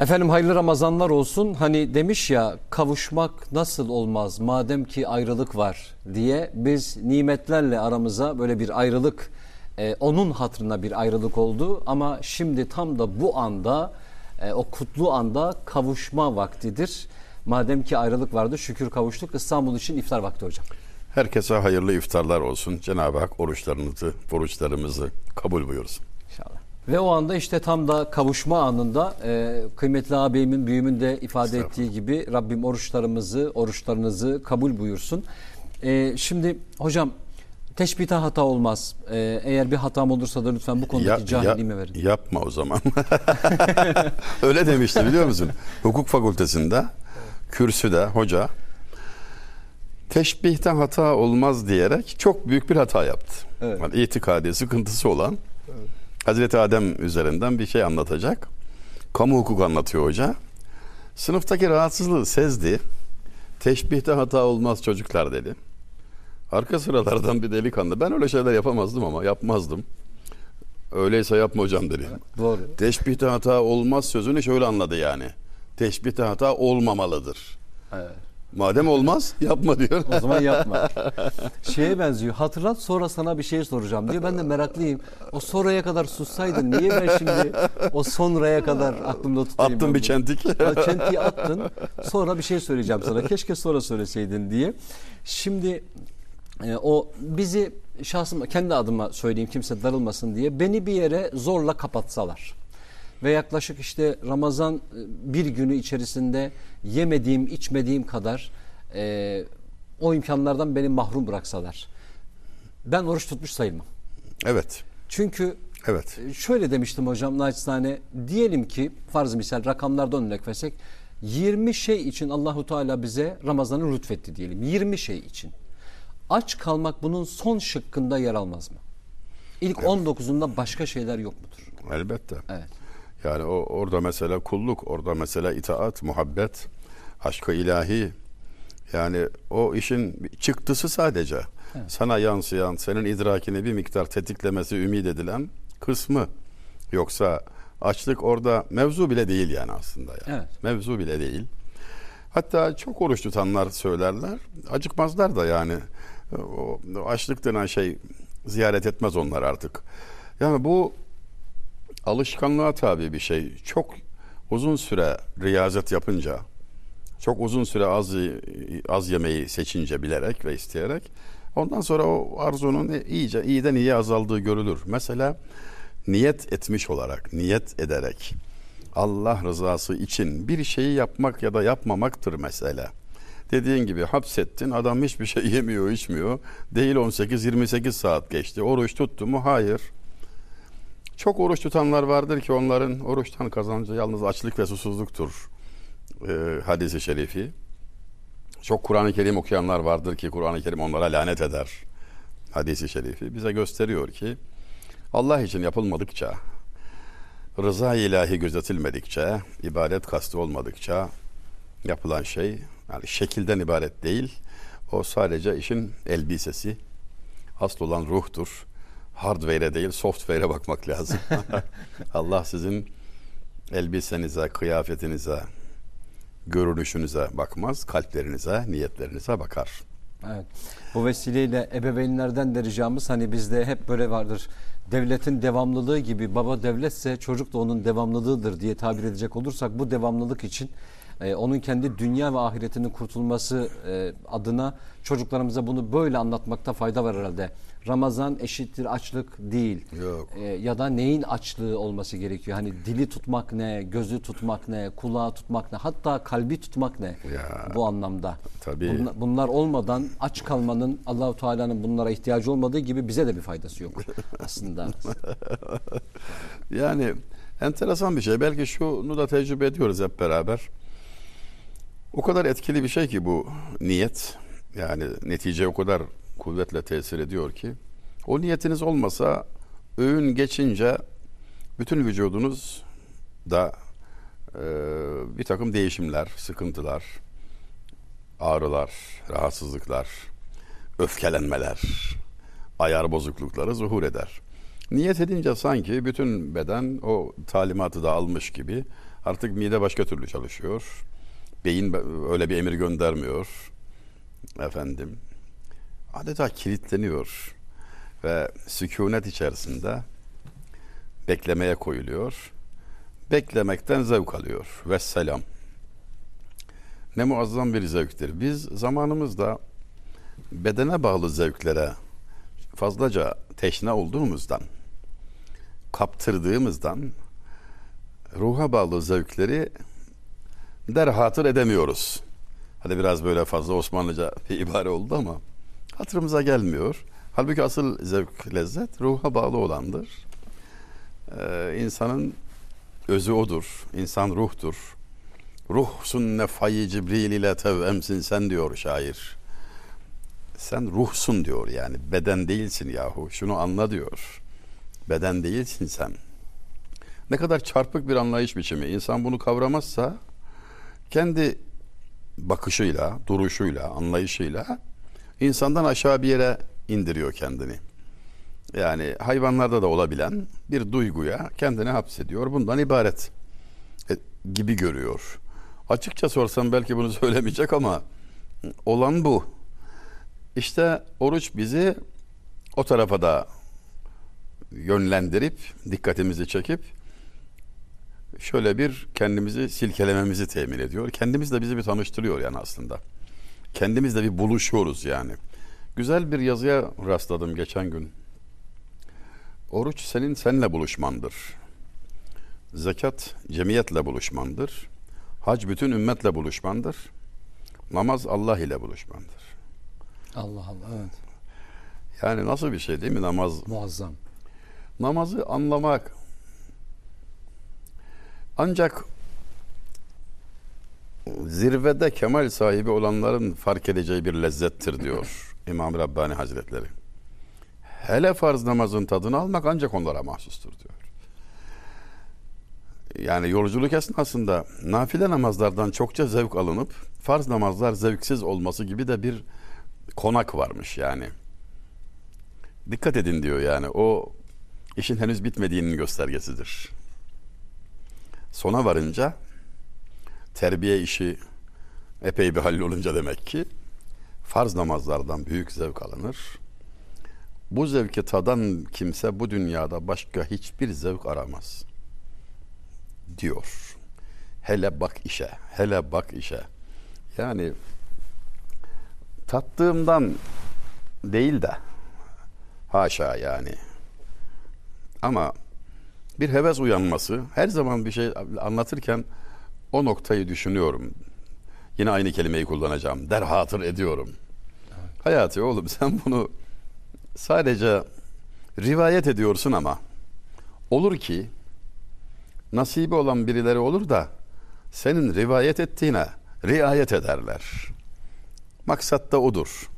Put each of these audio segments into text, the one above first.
Efendim hayırlı Ramazanlar olsun. Hani demiş ya kavuşmak nasıl olmaz madem ki ayrılık var diye biz nimetlerle aramıza böyle bir ayrılık e, onun hatırına bir ayrılık oldu ama şimdi tam da bu anda e, o kutlu anda kavuşma vaktidir. Madem ki ayrılık vardı şükür kavuştuk İstanbul için iftar vakti hocam. Herkese hayırlı iftarlar olsun. Cenab-ı Hak oruçlarınızı, oruçlarımızı kabul buyursun. Ve o anda işte tam da kavuşma anında e, kıymetli ağabeyimin büyüğümün de ifade ettiği gibi Rabbim oruçlarımızı, oruçlarınızı kabul buyursun. E, şimdi hocam teşbihte hata olmaz. E, eğer bir hatam olursa da lütfen bu konudaki Ya- cahilliğime ya- verin. Yapma o zaman. Öyle demişti biliyor musun? Hukuk fakültesinde kürsüde hoca teşbihte hata olmaz diyerek çok büyük bir hata yaptı. Evet. Yani itikadi sıkıntısı olan Hazreti Adem üzerinden bir şey anlatacak. Kamu hukuku anlatıyor hoca. Sınıftaki rahatsızlığı sezdi. Teşbihte hata olmaz çocuklar dedi. Arka sıralardan bir delikanlı. Ben öyle şeyler yapamazdım ama yapmazdım. Öyleyse yapma hocam dedi. Doğru. Teşbihte hata olmaz sözünü şöyle anladı yani. Teşbihte hata olmamalıdır. Evet. Madem olmaz yapma diyor. O zaman yapma. Şeye benziyor. Hatırlat sonra sana bir şey soracağım diyor. Ben de meraklıyım. O sonraya kadar sussaydın niye ben şimdi o sonraya kadar aklımda tutayım? Attın bir çentik. Ha, Çentiği attın. Sonra bir şey söyleyeceğim sana. Keşke sonra söyleseydin diye. Şimdi e, o bizi şahsım kendi adıma söyleyeyim kimse darılmasın diye beni bir yere zorla kapatsalar ve yaklaşık işte Ramazan e, bir günü içerisinde yemediğim içmediğim kadar e, o imkanlardan beni mahrum bıraksalar ben oruç tutmuş sayılmam. Evet. Çünkü Evet. e, Şöyle demiştim hocam naçizane diyelim ki farz misal rakamlardan örnek versek 20 şey için Allahu Teala bize Ramazan'ı lütfetti diyelim 20 şey için. Aç kalmak bunun son şıkkında yer almaz mı? İlk 19'unda başka şeyler yok mudur? Elbette. Evet. Yani o orada mesela kulluk, orada mesela itaat, muhabbet, aşkı ilahi. Yani o işin çıktısı sadece. Sana yansıyan, senin idrakini bir miktar tetiklemesi ümit edilen kısmı. Yoksa açlık orada mevzu bile değil yani aslında. Yani. Evet. Mevzu bile değil. Hatta çok oruç tutanlar söylerler. Acıkmazlar da yani. O açlık denen şey ziyaret etmez onlar artık. Yani bu alışkanlığa tabi bir şey. Çok uzun süre riyazet yapınca, çok uzun süre az az yemeği seçince bilerek ve isteyerek ondan sonra o arzunun iyice iyiden iyiye azaldığı görülür. Mesela niyet etmiş olarak, niyet ederek Allah rızası için bir şeyi yapmak ya da yapmamaktır mesela. Dediğin gibi hapsettin adam hiçbir şey yemiyor içmiyor. Değil 18-28 saat geçti. Oruç tuttu mu? Hayır. Çok oruç tutanlar vardır ki onların oruçtan kazancı yalnız açlık ve susuzluktur. Ee, hadisi şerifi. Çok Kur'an-ı Kerim okuyanlar vardır ki Kur'an-ı Kerim onlara lanet eder. Hadisi şerifi bize gösteriyor ki Allah için yapılmadıkça, rıza ilahi gözetilmedikçe, ibadet kastı olmadıkça yapılan şey yani şekilden ibaret değil. O sadece işin elbisesi. Asıl olan ruhtur. Hardware'e değil software'e bakmak lazım. Allah sizin elbisenize, kıyafetinize, görünüşünüze bakmaz. Kalplerinize, niyetlerinize bakar. Evet. Bu vesileyle ebeveynlerden de ricamız hani bizde hep böyle vardır. Devletin devamlılığı gibi baba devletse çocuk da onun devamlılığıdır diye tabir edecek olursak bu devamlılık için e, onun kendi dünya ve ahiretinin kurtulması e, adına çocuklarımıza bunu böyle anlatmakta fayda var herhalde. Ramazan eşittir açlık değil. Yok. E, ya da neyin açlığı olması gerekiyor? Hani dili tutmak ne, gözü tutmak ne, kulağı tutmak ne, hatta kalbi tutmak ne? Ya, bu anlamda. tabii. Bunla- bunlar olmadan aç kalmanın Allahu Teala'nın bunlara ihtiyacı olmadığı gibi bize de bir faydası yok aslında. Yani enteresan bir şey. Belki şunu da tecrübe ediyoruz hep beraber. O kadar etkili bir şey ki bu niyet. Yani netice o kadar kuvvetle tesir ediyor ki. O niyetiniz olmasa öğün geçince bütün vücudunuz da e, bir takım değişimler, sıkıntılar, ağrılar, rahatsızlıklar, öfkelenmeler, ayar bozuklukları zuhur eder. Niyet edince sanki bütün beden o talimatı da almış gibi Artık mide başka türlü çalışıyor. Beyin öyle bir emir göndermiyor. Efendim. Adeta kilitleniyor ve sükunet içerisinde beklemeye koyuluyor. Beklemekten zevk alıyor. Vesselam. Ne muazzam bir zevktir. Biz zamanımızda bedene bağlı zevklere fazlaca teşne olduğumuzdan, kaptırdığımızdan ruha bağlı zevkleri derhatır edemiyoruz. Hadi biraz böyle fazla Osmanlıca bir ibare oldu ama hatırımıza gelmiyor. Halbuki asıl zevk, lezzet ruha bağlı olandır. Ee, insanın özü odur. İnsan ruhtur. Ruhsun nefayı Cibril ile tevemsin sen diyor şair. Sen ruhsun diyor yani beden değilsin yahu. Şunu anla diyor. Beden değilsin sen. Ne kadar çarpık bir anlayış biçimi. İnsan bunu kavramazsa kendi bakışıyla, duruşuyla, anlayışıyla insandan aşağı bir yere indiriyor kendini. Yani hayvanlarda da olabilen bir duyguya kendini hapsediyor. Bundan ibaret e, gibi görüyor. Açıkça sorsam belki bunu söylemeyecek ama olan bu. İşte oruç bizi o tarafa da yönlendirip dikkatimizi çekip şöyle bir kendimizi silkelememizi temin ediyor. Kendimizle bizi bir tanıştırıyor yani aslında. Kendimizle bir buluşuyoruz yani. Güzel bir yazıya rastladım geçen gün. Oruç senin senle buluşmandır. Zekat cemiyetle buluşmandır. Hac bütün ümmetle buluşmandır. Namaz Allah ile buluşmandır. Allah Allah evet. Yani nasıl bir şey değil mi namaz? Muazzam. Namazı anlamak ancak zirvede kemal sahibi olanların fark edeceği bir lezzettir diyor İmam Rabbani Hazretleri. Hele farz namazın tadını almak ancak onlara mahsustur diyor. Yani yolculuk esnasında nafile namazlardan çokça zevk alınıp farz namazlar zevksiz olması gibi de bir konak varmış yani. Dikkat edin diyor yani o işin henüz bitmediğinin göstergesidir. Sona varınca terbiye işi epey bir hallolunca demek ki farz namazlardan büyük zevk alınır. Bu zevki tadan kimse bu dünyada başka hiçbir zevk aramaz. Diyor. Hele bak işe, hele bak işe. Yani tattığımdan değil de haşa yani. Ama bir heves uyanması her zaman bir şey anlatırken o noktayı düşünüyorum. Yine aynı kelimeyi kullanacağım. Derhatır ediyorum. Evet. Hayati oğlum sen bunu sadece rivayet ediyorsun ama olur ki nasibi olan birileri olur da senin rivayet ettiğine riayet ederler. Maksat da odur.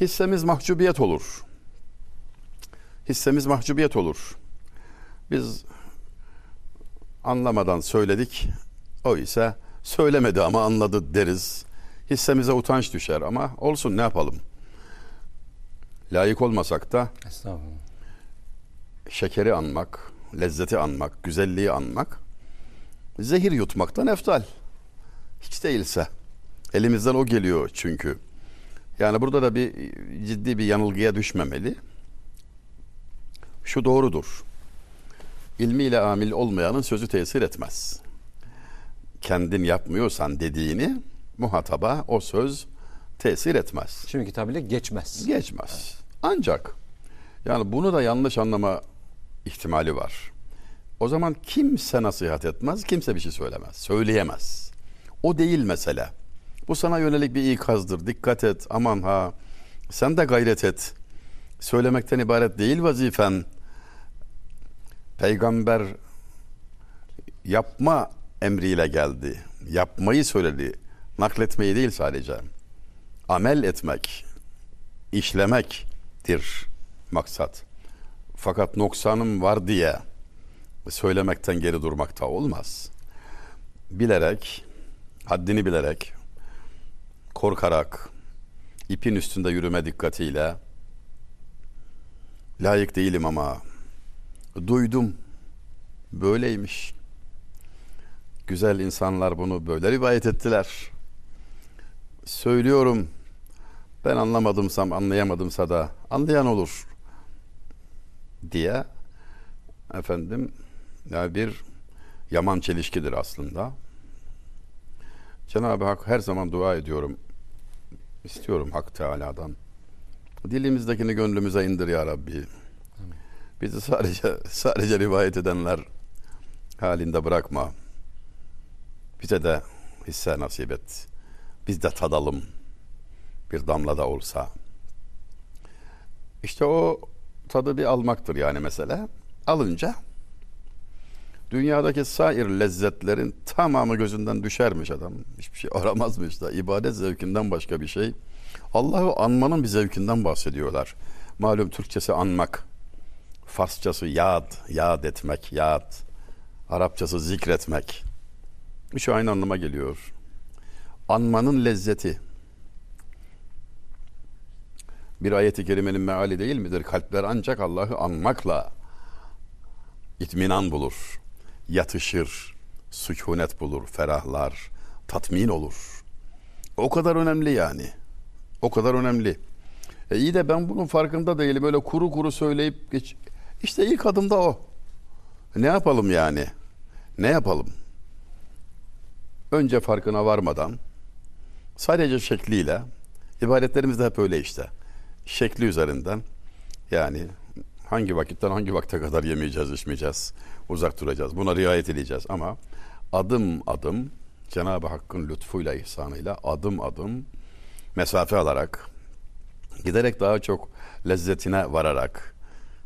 Hissemiz mahcubiyet olur. Hissemiz mahcubiyet olur. Biz anlamadan söyledik. O ise söylemedi ama anladı deriz. Hissemize utanç düşer ama olsun ne yapalım. Layık olmasak da şekeri anmak, lezzeti anmak, güzelliği anmak zehir yutmaktan eftal. Hiç değilse. Elimizden o geliyor çünkü. Yani burada da bir ciddi bir yanılgıya düşmemeli. Şu doğrudur. İlmiyle amil olmayanın sözü tesir etmez. Kendin yapmıyorsan dediğini muhataba o söz tesir etmez. Şimdi kitabıyla geçmez. Geçmez. Evet. Ancak yani bunu da yanlış anlama ihtimali var. O zaman kimse nasihat etmez, kimse bir şey söylemez, söyleyemez. O değil mesele. Bu sana yönelik bir ikazdır. Dikkat et, aman ha. Sen de gayret et. Söylemekten ibaret değil vazifen. Peygamber yapma emriyle geldi. Yapmayı söyledi. Nakletmeyi değil sadece. Amel etmek, işlemektir maksat. Fakat noksanım var diye söylemekten geri durmakta olmaz. Bilerek, haddini bilerek, korkarak, ipin üstünde yürüme dikkatiyle layık değilim ama duydum böyleymiş. Güzel insanlar bunu böyle rivayet ettiler. Söylüyorum ben anlamadımsam anlayamadımsa da anlayan olur diye efendim yani bir yaman çelişkidir aslında. Cenab-ı Hak her zaman dua ediyorum. istiyorum Hak Teala'dan. Dilimizdekini gönlümüze indir ya Rabbi. Bizi sadece sadece rivayet edenler halinde bırakma. Bize de hisse nasip et. Biz de tadalım. Bir damla da olsa. İşte o tadı bir almaktır yani mesele. Alınca dünyadaki sair lezzetlerin tamamı gözünden düşermiş adam. Hiçbir şey aramazmış da. ibadet zevkinden başka bir şey. Allah'ı anmanın bir zevkinden bahsediyorlar. Malum Türkçesi anmak. Farsçası yad, yad etmek, yad. Arapçası zikretmek. Üç aynı anlama geliyor. Anmanın lezzeti. Bir ayeti kerimenin meali değil midir? Kalpler ancak Allah'ı anmakla itminan bulur, yatışır, sükunet bulur, ferahlar, tatmin olur. O kadar önemli yani. O kadar önemli. E iyi de ben bunun farkında değilim. Böyle kuru kuru söyleyip geç. İşte ilk adımda o. Ne yapalım yani? Ne yapalım? Önce farkına varmadan sadece şekliyle ibadetlerimiz de hep öyle işte. Şekli üzerinden yani hangi vakitten hangi vakte kadar yemeyeceğiz, içmeyeceğiz, uzak duracağız. Buna riayet edeceğiz ama adım adım Cenab-ı Hakk'ın lütfuyla, ihsanıyla adım adım mesafe alarak giderek daha çok lezzetine vararak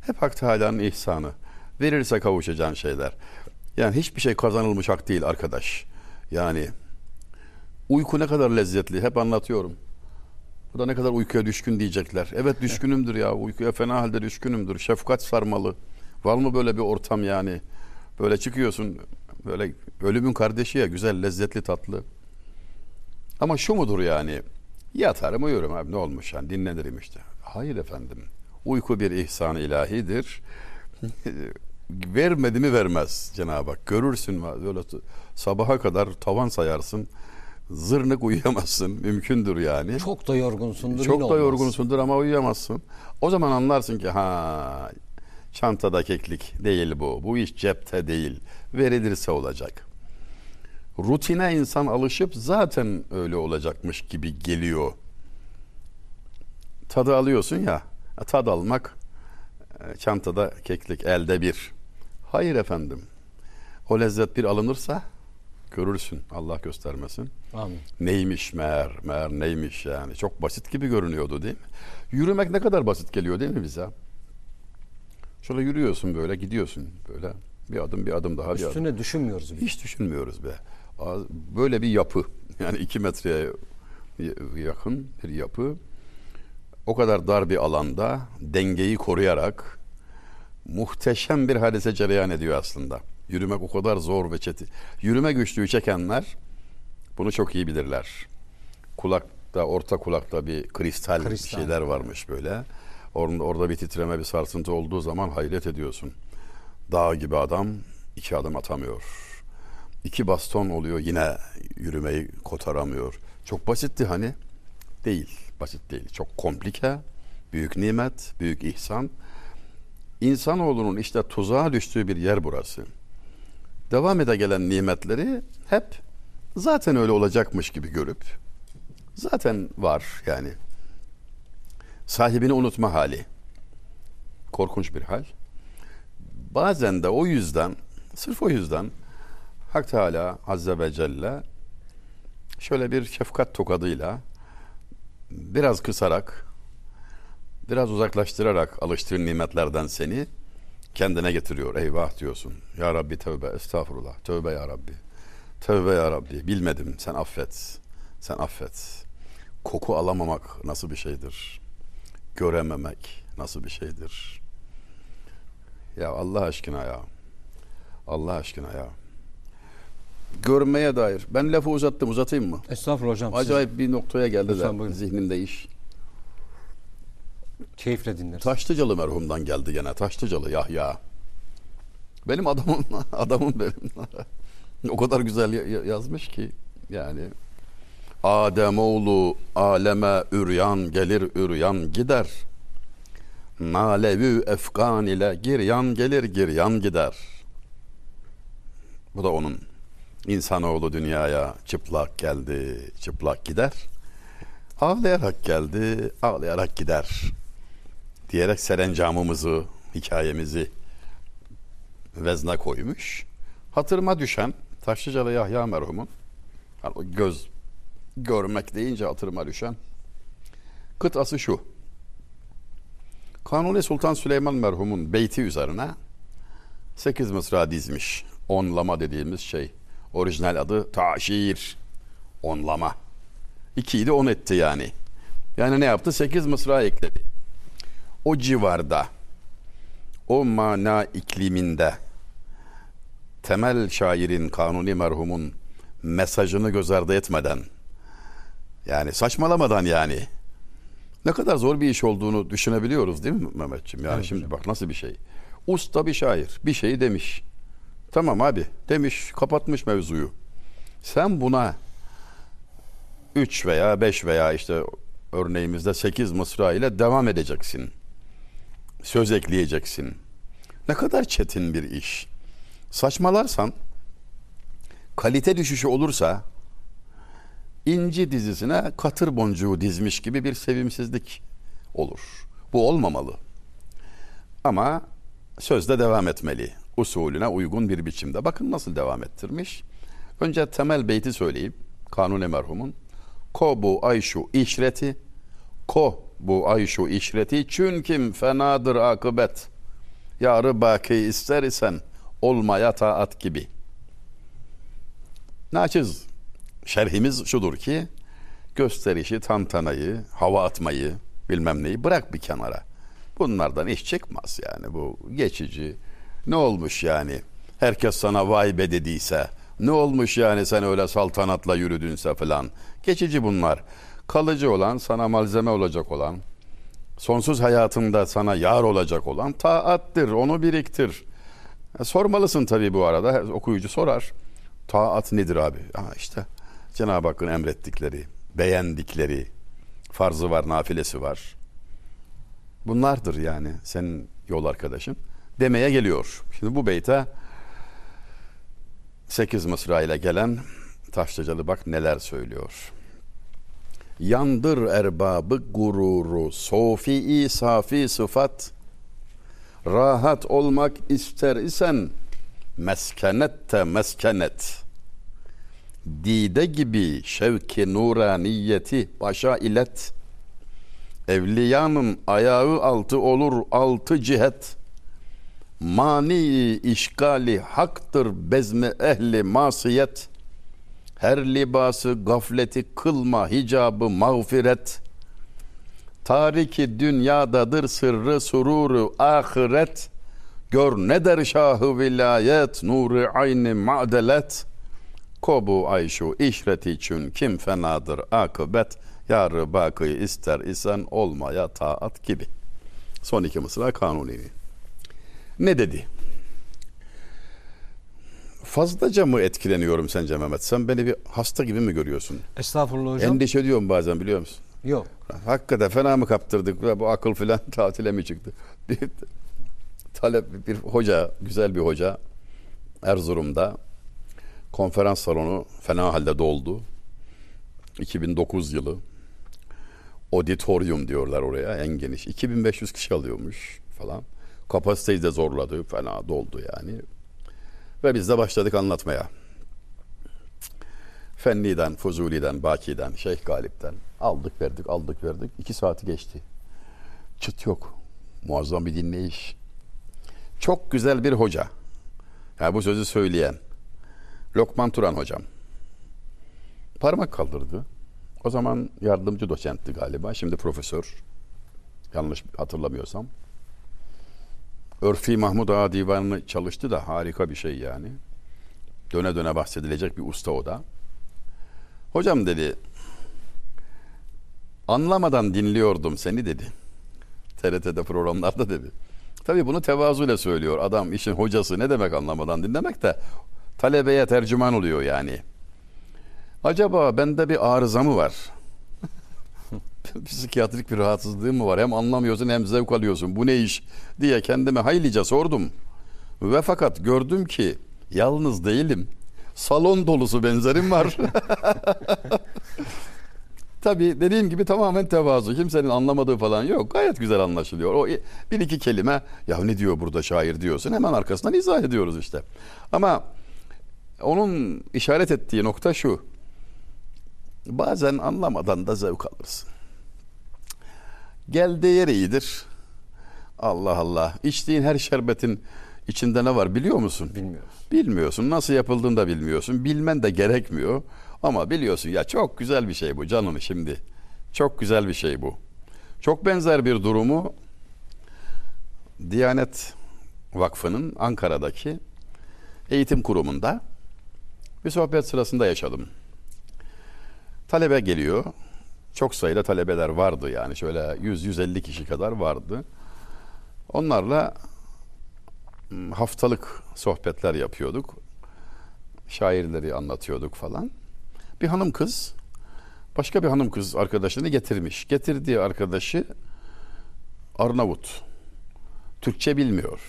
hep Hak Teala'nın ihsanı verirse kavuşacağın şeyler. Yani hiçbir şey kazanılmış hak değil arkadaş. Yani uyku ne kadar lezzetli hep anlatıyorum. Bu da ne kadar uykuya düşkün diyecekler. Evet düşkünümdür ya uykuya fena halde düşkünümdür. Şefkat sarmalı. Var mı böyle bir ortam yani? Böyle çıkıyorsun böyle ölümün kardeşi ya güzel lezzetli tatlı. Ama şu mudur yani? Yatarım uyurum abi ne olmuş yani dinlenirim işte. Hayır efendim. Uyku bir ihsan ilahidir. Vermedi mi vermez Cenab-ı Hak. Görürsün böyle sabaha kadar tavan sayarsın. Zırnık uyuyamazsın. Mümkündür yani. Çok da yorgunsundur. Çok da yorgunsundur ama uyuyamazsın. O zaman anlarsın ki ha çantada keklik değil bu. Bu iş cepte değil. Verilirse olacak. Rutine insan alışıp zaten öyle olacakmış gibi geliyor. Tadı alıyorsun ya. Tad almak e, çantada keklik elde bir. Hayır efendim. O lezzet bir alınırsa görürsün. Allah göstermesin. Amin. Neymiş meğer, meğer neymiş yani. Çok basit gibi görünüyordu değil mi? Yürümek ne kadar basit geliyor değil mi bize? Şöyle yürüyorsun böyle gidiyorsun böyle. Bir adım bir adım daha Üstüne adım. düşünmüyoruz. bile. Hiç düşünmüyoruz be. Böyle bir yapı. Yani iki metreye yakın bir yapı. O kadar dar bir alanda dengeyi koruyarak muhteşem bir hadise cereyan ediyor aslında. Yürümek o kadar zor ve çetin. Yürüme güçlüğü çekenler bunu çok iyi bilirler. Kulakta, orta kulakta bir kristal, Kristal. şeyler varmış böyle. Orada, orada bir titreme, bir sarsıntı olduğu zaman hayret ediyorsun. Dağ gibi adam iki adım atamıyor. İki baston oluyor yine yürümeyi kotaramıyor. Çok basitti hani. Değil, basit değil. Çok komplike, büyük nimet, büyük ihsan. İnsanoğlunun işte tuzağa düştüğü bir yer burası. Devam ede gelen nimetleri hep zaten öyle olacakmış gibi görüp zaten var yani. Sahibini unutma hali. Korkunç bir hal. Bazen de o yüzden, sırf o yüzden Hak Teala Azze ve Celle şöyle bir şefkat tokadıyla biraz kısarak, biraz uzaklaştırarak alıştığın nimetlerden seni kendine getiriyor. Eyvah diyorsun. Ya Rabbi tövbe, estağfurullah. Tövbe ya Rabbi. Tövbe ya Rabbi. Bilmedim. Sen affet. Sen affet. Koku alamamak nasıl bir şeydir? Görememek nasıl bir şeydir? Ya Allah aşkına ya. Allah aşkına ya. Görmeye dair. Ben lafı uzattım. Uzatayım mı? Estağfurullah hocam. siz Acayip bir noktaya geldi Lütfen de buyurun. zihnimde iş. Keyifle dinleriz. Taşlıcalı merhumdan geldi gene. Taşlıcalı Yahya. Benim adamım, adamım benim. O kadar güzel ya- ya- yazmış ki yani Ademoğlu aleme üryan gelir üryan gider. Nalevi efkan ile giryan gelir giryan gider. Bu da onun. İnsanoğlu dünyaya çıplak geldi, çıplak gider. Ağlayarak geldi, ağlayarak gider. Diyerek serencamımızı, hikayemizi vezne koymuş. Hatırıma düşen Taşlıcalı Yahya merhumun göz görmek deyince hatırıma düşen kıtası şu. Kanuni Sultan Süleyman merhumun beyti üzerine 8 mısra dizmiş. Onlama dediğimiz şey. Orijinal adı taşir. Onlama. İkiyi de on etti yani. Yani ne yaptı? 8 mısra ekledi. O civarda, o mana ikliminde temel şairin Kanuni merhumun mesajını göz ardı etmeden yani saçmalamadan yani ne kadar zor bir iş olduğunu düşünebiliyoruz değil mi Mehmetciğim? Yani Evet şimdi hocam. bak nasıl bir şey. Usta bir şair bir şeyi demiş. Tamam abi demiş kapatmış mevzuyu. Sen buna 3 veya 5 veya işte örneğimizde 8 mısra ile devam edeceksin. Söz ekleyeceksin. Ne kadar çetin bir iş. Saçmalarsan kalite düşüşü olursa inci dizisine katır boncuğu dizmiş gibi bir sevimsizlik olur. Bu olmamalı. Ama sözde devam etmeli. Usulüne uygun bir biçimde. Bakın nasıl devam ettirmiş. Önce temel beyti söyleyeyim. Kanuni merhumun. Ko bu ayşu işreti. Ko bu ayşu işreti. Çünkü fenadır akıbet. Yarı baki ister isen olmaya taat gibi. Naçiz şerhimiz şudur ki gösterişi, tantanayı, hava atmayı, bilmem neyi bırak bir kenara. Bunlardan iş çıkmaz yani bu geçici. Ne olmuş yani? Herkes sana vay be dediyse, ne olmuş yani sen öyle saltanatla yürüdünse falan. Geçici bunlar. Kalıcı olan, sana malzeme olacak olan, sonsuz hayatında sana yar olacak olan taattır, onu biriktir. E, sormalısın tabii bu arada. Okuyucu sorar. Taat nedir abi? Aha işte Cenab-ı Hakk'ın emrettikleri, beğendikleri, farzı var, nafilesi var. Bunlardır yani senin yol arkadaşın demeye geliyor. Şimdi bu beyte 8 mısra ile gelen Taşlıcalı bak neler söylüyor. Yandır erbabı gururu, sofi safi sıfat, rahat olmak ister isen meskenette meskenet. Dide gibi şevki nuraniyeti başa ilet. Evliyanın ayağı altı olur altı cihet. Mani işgali haktır bezmi ehli masiyet. Her libası gafleti kılma hicabı mağfiret. Tariki dünyadadır sırrı sururu ahiret. Gör ne der şahı vilayet nuru aynı madelet. Kobu ayşu işreti için kim fenadır akıbet. Yarı bakı ister isen olmaya taat gibi. Son iki mısra kanuni. Ne dedi? Fazlaca mı etkileniyorum sence Mehmet? Sen beni bir hasta gibi mi görüyorsun? Estağfurullah hocam. Endişe ediyorum bazen biliyor musun? Yok. Hakikaten fena mı kaptırdık bu akıl filan tatile mi çıktı? Bir talep bir hoca, güzel bir hoca Erzurum'da konferans salonu fena halde doldu. 2009 yılı. Auditorium diyorlar oraya en geniş. 2500 kişi alıyormuş falan. Kapasiteyi de zorladı. Fena doldu yani. Ve biz de başladık anlatmaya. Fenli'den, Fuzuli'den, Baki'den, Şeyh Galip'ten aldık verdik, aldık verdik. İki saati geçti. Çıt yok. Muazzam bir dinleyiş. Çok güzel bir hoca. Yani bu sözü söyleyen. Lokman Turan hocam. Parmak kaldırdı. O zaman yardımcı doçentti galiba. Şimdi profesör. Yanlış hatırlamıyorsam. Örfi Mahmud Ağa Divanı'nı çalıştı da harika bir şey yani. Döne döne bahsedilecek bir usta o da. Hocam dedi, anlamadan dinliyordum seni dedi. TRT'de programlarda dedi. Tabii bunu tevazuyla söylüyor. Adam işin hocası ne demek anlamadan dinlemek de talebeye tercüman oluyor yani. Acaba bende bir arıza mı var? Psikiyatrik bir rahatsızlığım mı var? Hem anlamıyorsun hem zevk alıyorsun. Bu ne iş diye kendime haylice sordum. Ve fakat gördüm ki yalnız değilim. Salon dolusu benzerim var. Tabii dediğim gibi tamamen tevazu. Kimsenin anlamadığı falan yok. Gayet güzel anlaşılıyor. O bir iki kelime ya ne diyor burada şair diyorsun. Hemen arkasından izah ediyoruz işte. Ama onun işaret ettiği nokta şu. Bazen anlamadan da zevk alırsın. Geldiği yer iyidir. Allah Allah. İçtiğin her şerbetin içinde ne var biliyor musun? Bilmiyoruz. Bilmiyorsun. Nasıl yapıldığını da bilmiyorsun. Bilmen de gerekmiyor. Ama biliyorsun ya çok güzel bir şey bu canım şimdi. Çok güzel bir şey bu. Çok benzer bir durumu Diyanet Vakfı'nın Ankara'daki eğitim kurumunda bir sohbet sırasında yaşadım. Talebe geliyor. Çok sayıda talebeler vardı yani şöyle 100-150 kişi kadar vardı. Onlarla haftalık sohbetler yapıyorduk. Şairleri anlatıyorduk falan. Bir hanım kız başka bir hanım kız arkadaşını getirmiş. Getirdiği arkadaşı Arnavut. Türkçe bilmiyor.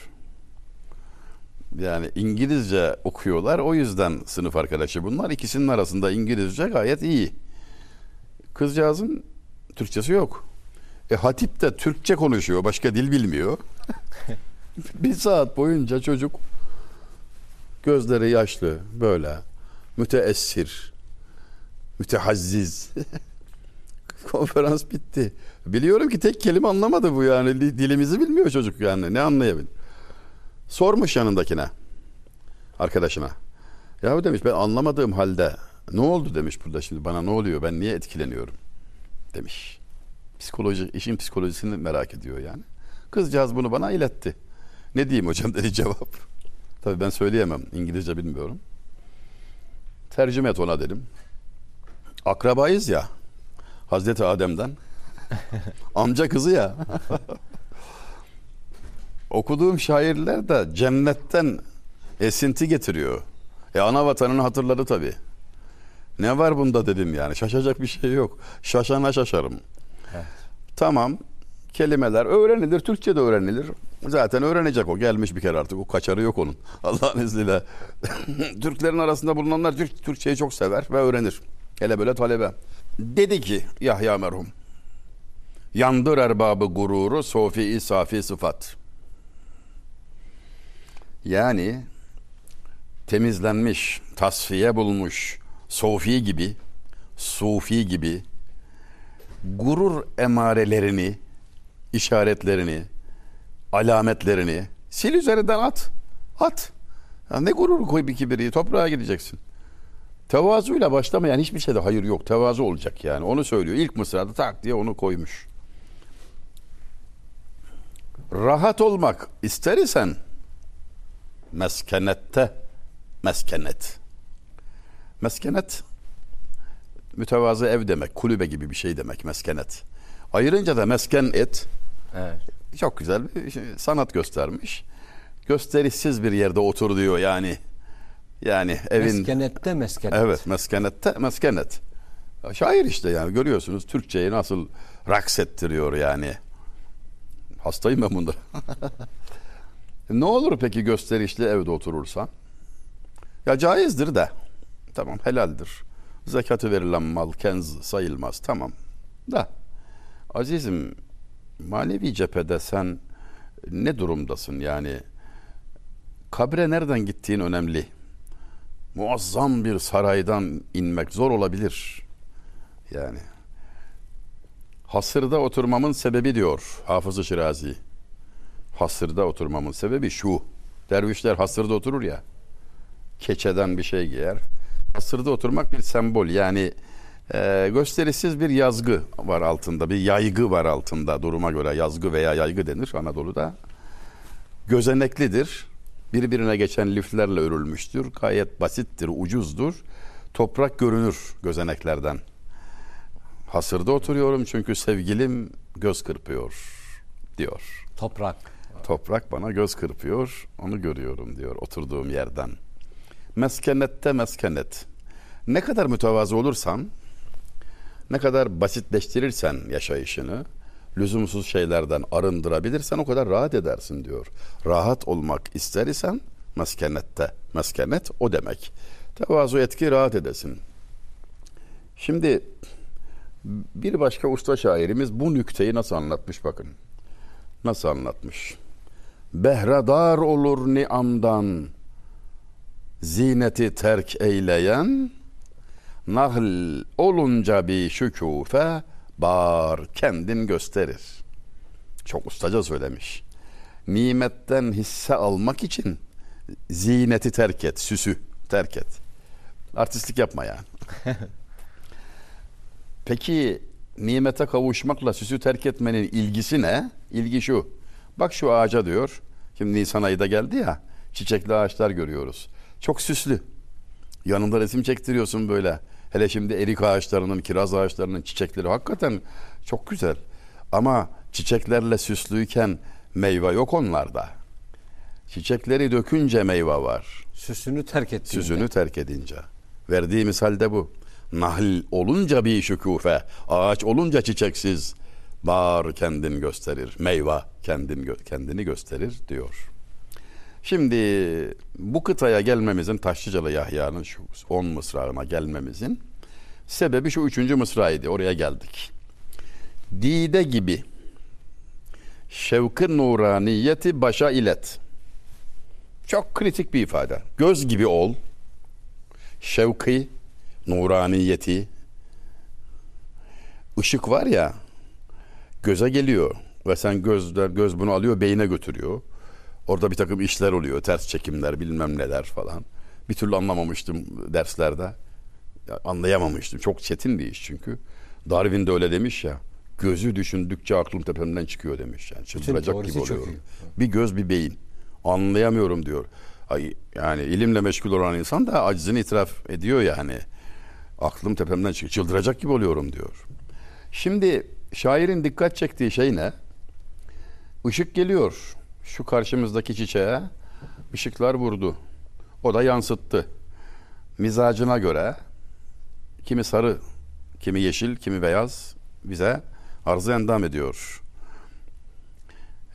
Yani İngilizce okuyorlar. O yüzden sınıf arkadaşı bunlar. İkisinin arasında İngilizce gayet iyi. Kızcağızın Türkçesi yok. E hatip de Türkçe konuşuyor. Başka dil bilmiyor. bir saat boyunca çocuk gözleri yaşlı böyle müteessir mütehazziz konferans bitti. Biliyorum ki tek kelime anlamadı bu yani dilimizi bilmiyor çocuk yani ne anlayabilir. Sormuş yanındakine arkadaşına. Ya demiş ben anlamadığım halde ne oldu demiş burada şimdi bana ne oluyor ben niye etkileniyorum demiş. Psikoloji işin psikolojisini merak ediyor yani. Kızcağız bunu bana iletti. Ne diyeyim hocam dedi cevap. Tabii ben söyleyemem. İngilizce bilmiyorum. Tercüme et ona dedim. Akrabayız ya. Hazreti Adem'den. Amca kızı ya. Okuduğum şairler de cennetten esinti getiriyor. E ana vatanını hatırladı tabii. Ne var bunda dedim yani. Şaşacak bir şey yok. Şaşana şaşarım. Evet. Tamam. Kelimeler öğrenilir. Türkçe de öğrenilir. Zaten öğrenecek o. Gelmiş bir kere artık. O kaçarı yok onun. Allah'ın izniyle. Türklerin arasında bulunanlar Türk, Türkçeyi çok sever ve öğrenir. Hele böyle talebe. Dedi ki Yahya merhum. Yandır erbabı gururu sofi safi sıfat. Yani temizlenmiş, tasfiye bulmuş, sofi gibi, sufi gibi gurur emarelerini, işaretlerini, alametlerini sil üzerinden at. At. Ya ne gurur koy bir kibiri toprağa gideceksin. Tevazuyla başlamayan hiçbir şeyde hayır yok. Tevazu olacak yani. Onu söylüyor. İlk mısrada tak diye onu koymuş. Rahat olmak ister isen meskenette meskenet. Meskenet mütevazı ev demek, kulübe gibi bir şey demek meskenet. Ayırınca da mesken et. Evet. Çok güzel bir şey, sanat göstermiş. Gösterişsiz bir yerde otur diyor yani. Yani evin meskenette meskenet. Evet, meskenette meskenet. Şair işte yani görüyorsunuz Türkçeyi nasıl raks ettiriyor yani. Hastayım ben bunda. ne olur peki gösterişli evde oturursan? Ya caizdir de. Tamam helaldir. Zekatı verilen mal kenz sayılmaz. Tamam. Da azizim manevi cephede sen ne durumdasın yani? Kabre nereden gittiğin önemli. Muazzam bir saraydan inmek zor olabilir. Yani hasırda oturmamın sebebi diyor Hafız-ı Şirazi. Hasırda oturmamın sebebi şu. Dervişler hasırda oturur ya. Keçeden bir şey giyer. Hasırda oturmak bir sembol. Yani e, gösterisiz bir yazgı var altında. Bir yaygı var altında. Duruma göre yazgı veya yaygı denir Anadolu'da. Gözeneklidir birbirine geçen liflerle örülmüştür. Gayet basittir, ucuzdur. Toprak görünür gözeneklerden. Hasırda oturuyorum çünkü sevgilim göz kırpıyor diyor. Toprak. Toprak bana göz kırpıyor, onu görüyorum diyor oturduğum yerden. Meskenette meskenet. Ne kadar mütevazı olursan, ne kadar basitleştirirsen yaşayışını, lüzumsuz şeylerden arındırabilirsen o kadar rahat edersin diyor. Rahat olmak ister isen meskenette. Meskenet o demek. Tevazu etki rahat edesin. Şimdi bir başka usta şairimiz bu nükteyi nasıl anlatmış bakın. Nasıl anlatmış? Behredar olur niamdan zineti terk eyleyen nahl olunca bir şükufe bar kendin gösterir. Çok ustaca söylemiş. Nimetten hisse almak için zineti terk et, süsü terk et. Artistlik yapma yani. Peki nimete kavuşmakla süsü terk etmenin ilgisi ne? İlgi şu. Bak şu ağaca diyor. Şimdi Nisan ayı da geldi ya. Çiçekli ağaçlar görüyoruz. Çok süslü. Yanında resim çektiriyorsun böyle. Hele şimdi erik ağaçlarının, kiraz ağaçlarının çiçekleri hakikaten çok güzel. Ama çiçeklerle süslüyken meyve yok onlarda. Çiçekleri dökünce meyve var. Süsünü terk ettiğinde. Süsünü terk edince. Verdiği misal de bu. Nahl olunca bir şükufe, ağaç olunca çiçeksiz, bar kendin gösterir, meyve kendin kendini gösterir diyor. Şimdi bu kıtaya gelmemizin Taşlıcalı Yahya'nın şu 10 mısrağına gelmemizin sebebi şu üçüncü mısraydı. Oraya geldik. Dide gibi şevkı nuraniyeti başa ilet. Çok kritik bir ifade. Göz gibi ol. Şevki, nuraniyeti. Işık var ya göze geliyor ve sen gözler göz bunu alıyor beyine götürüyor. Orada bir takım işler oluyor. Ters çekimler bilmem neler falan. Bir türlü anlamamıştım derslerde. Ya, anlayamamıştım. Çok çetin bir iş çünkü. Darwin de öyle demiş ya. Gözü düşündükçe aklım tepemden çıkıyor demiş. Yani çıldıracak gibi oluyorum. iyi. Bir göz bir beyin. Anlayamıyorum diyor. Ay, yani ilimle meşgul olan insan da acizini itiraf ediyor yani. Aklım tepemden çıkıyor. Çıldıracak gibi oluyorum diyor. Şimdi şairin dikkat çektiği şey ne? Işık geliyor. Şu karşımızdaki çiçeğe ışıklar vurdu. O da yansıttı. Mizacına göre kimi sarı, kimi yeşil, kimi beyaz bize arzı endam ediyor.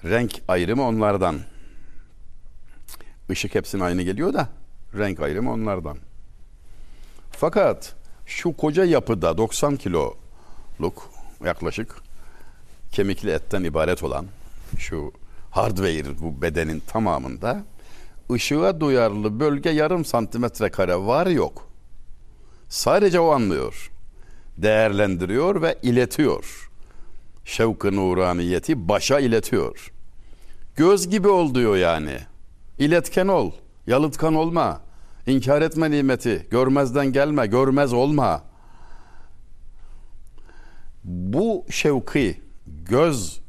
Renk ayrımı onlardan. Işık hepsine aynı geliyor da renk ayrımı onlardan. Fakat şu koca yapıda 90 kiloluk yaklaşık kemikli etten ibaret olan şu hardware bu bedenin tamamında ışığa duyarlı bölge yarım santimetre kare var yok. Sadece o anlıyor. Değerlendiriyor ve iletiyor. Şevk-ı nuraniyeti başa iletiyor. Göz gibi ol diyor yani. İletken ol. Yalıtkan olma. İnkar etme nimeti. Görmezden gelme. Görmez olma. Bu şevki göz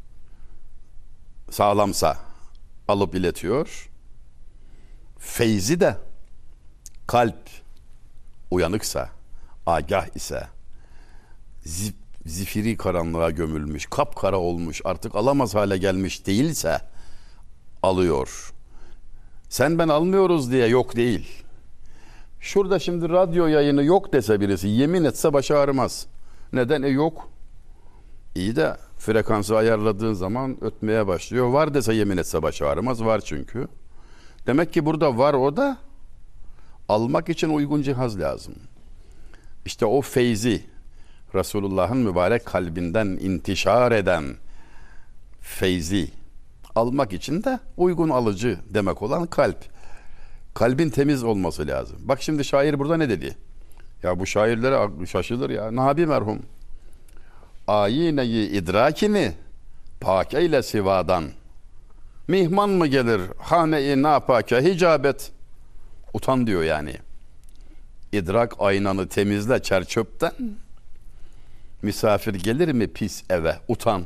sağlamsa alıp iletiyor. Feyzi de kalp uyanıksa, agah ise zif, zifiri karanlığa gömülmüş, kapkara olmuş, artık alamaz hale gelmiş değilse alıyor. Sen ben almıyoruz diye yok değil. Şurada şimdi radyo yayını yok dese birisi yemin etse başı ağrımaz. Neden? E yok. İyi de frekansı ayarladığın zaman ötmeye başlıyor. Var dese yemin etse başı ağrımaz. Var çünkü. Demek ki burada var o da almak için uygun cihaz lazım. İşte o feyzi Resulullah'ın mübarek kalbinden intişar eden feyzi almak için de uygun alıcı demek olan kalp. Kalbin temiz olması lazım. Bak şimdi şair burada ne dedi? Ya bu şairlere şaşılır ya. Nabi merhum. Ayineyi idrakini pak eyle sivadan. Mihman mı gelir hane-i napake hicabet. Utan diyor yani. İdrak aynanı temizle çerçöpten. Misafir gelir mi pis eve? Utan.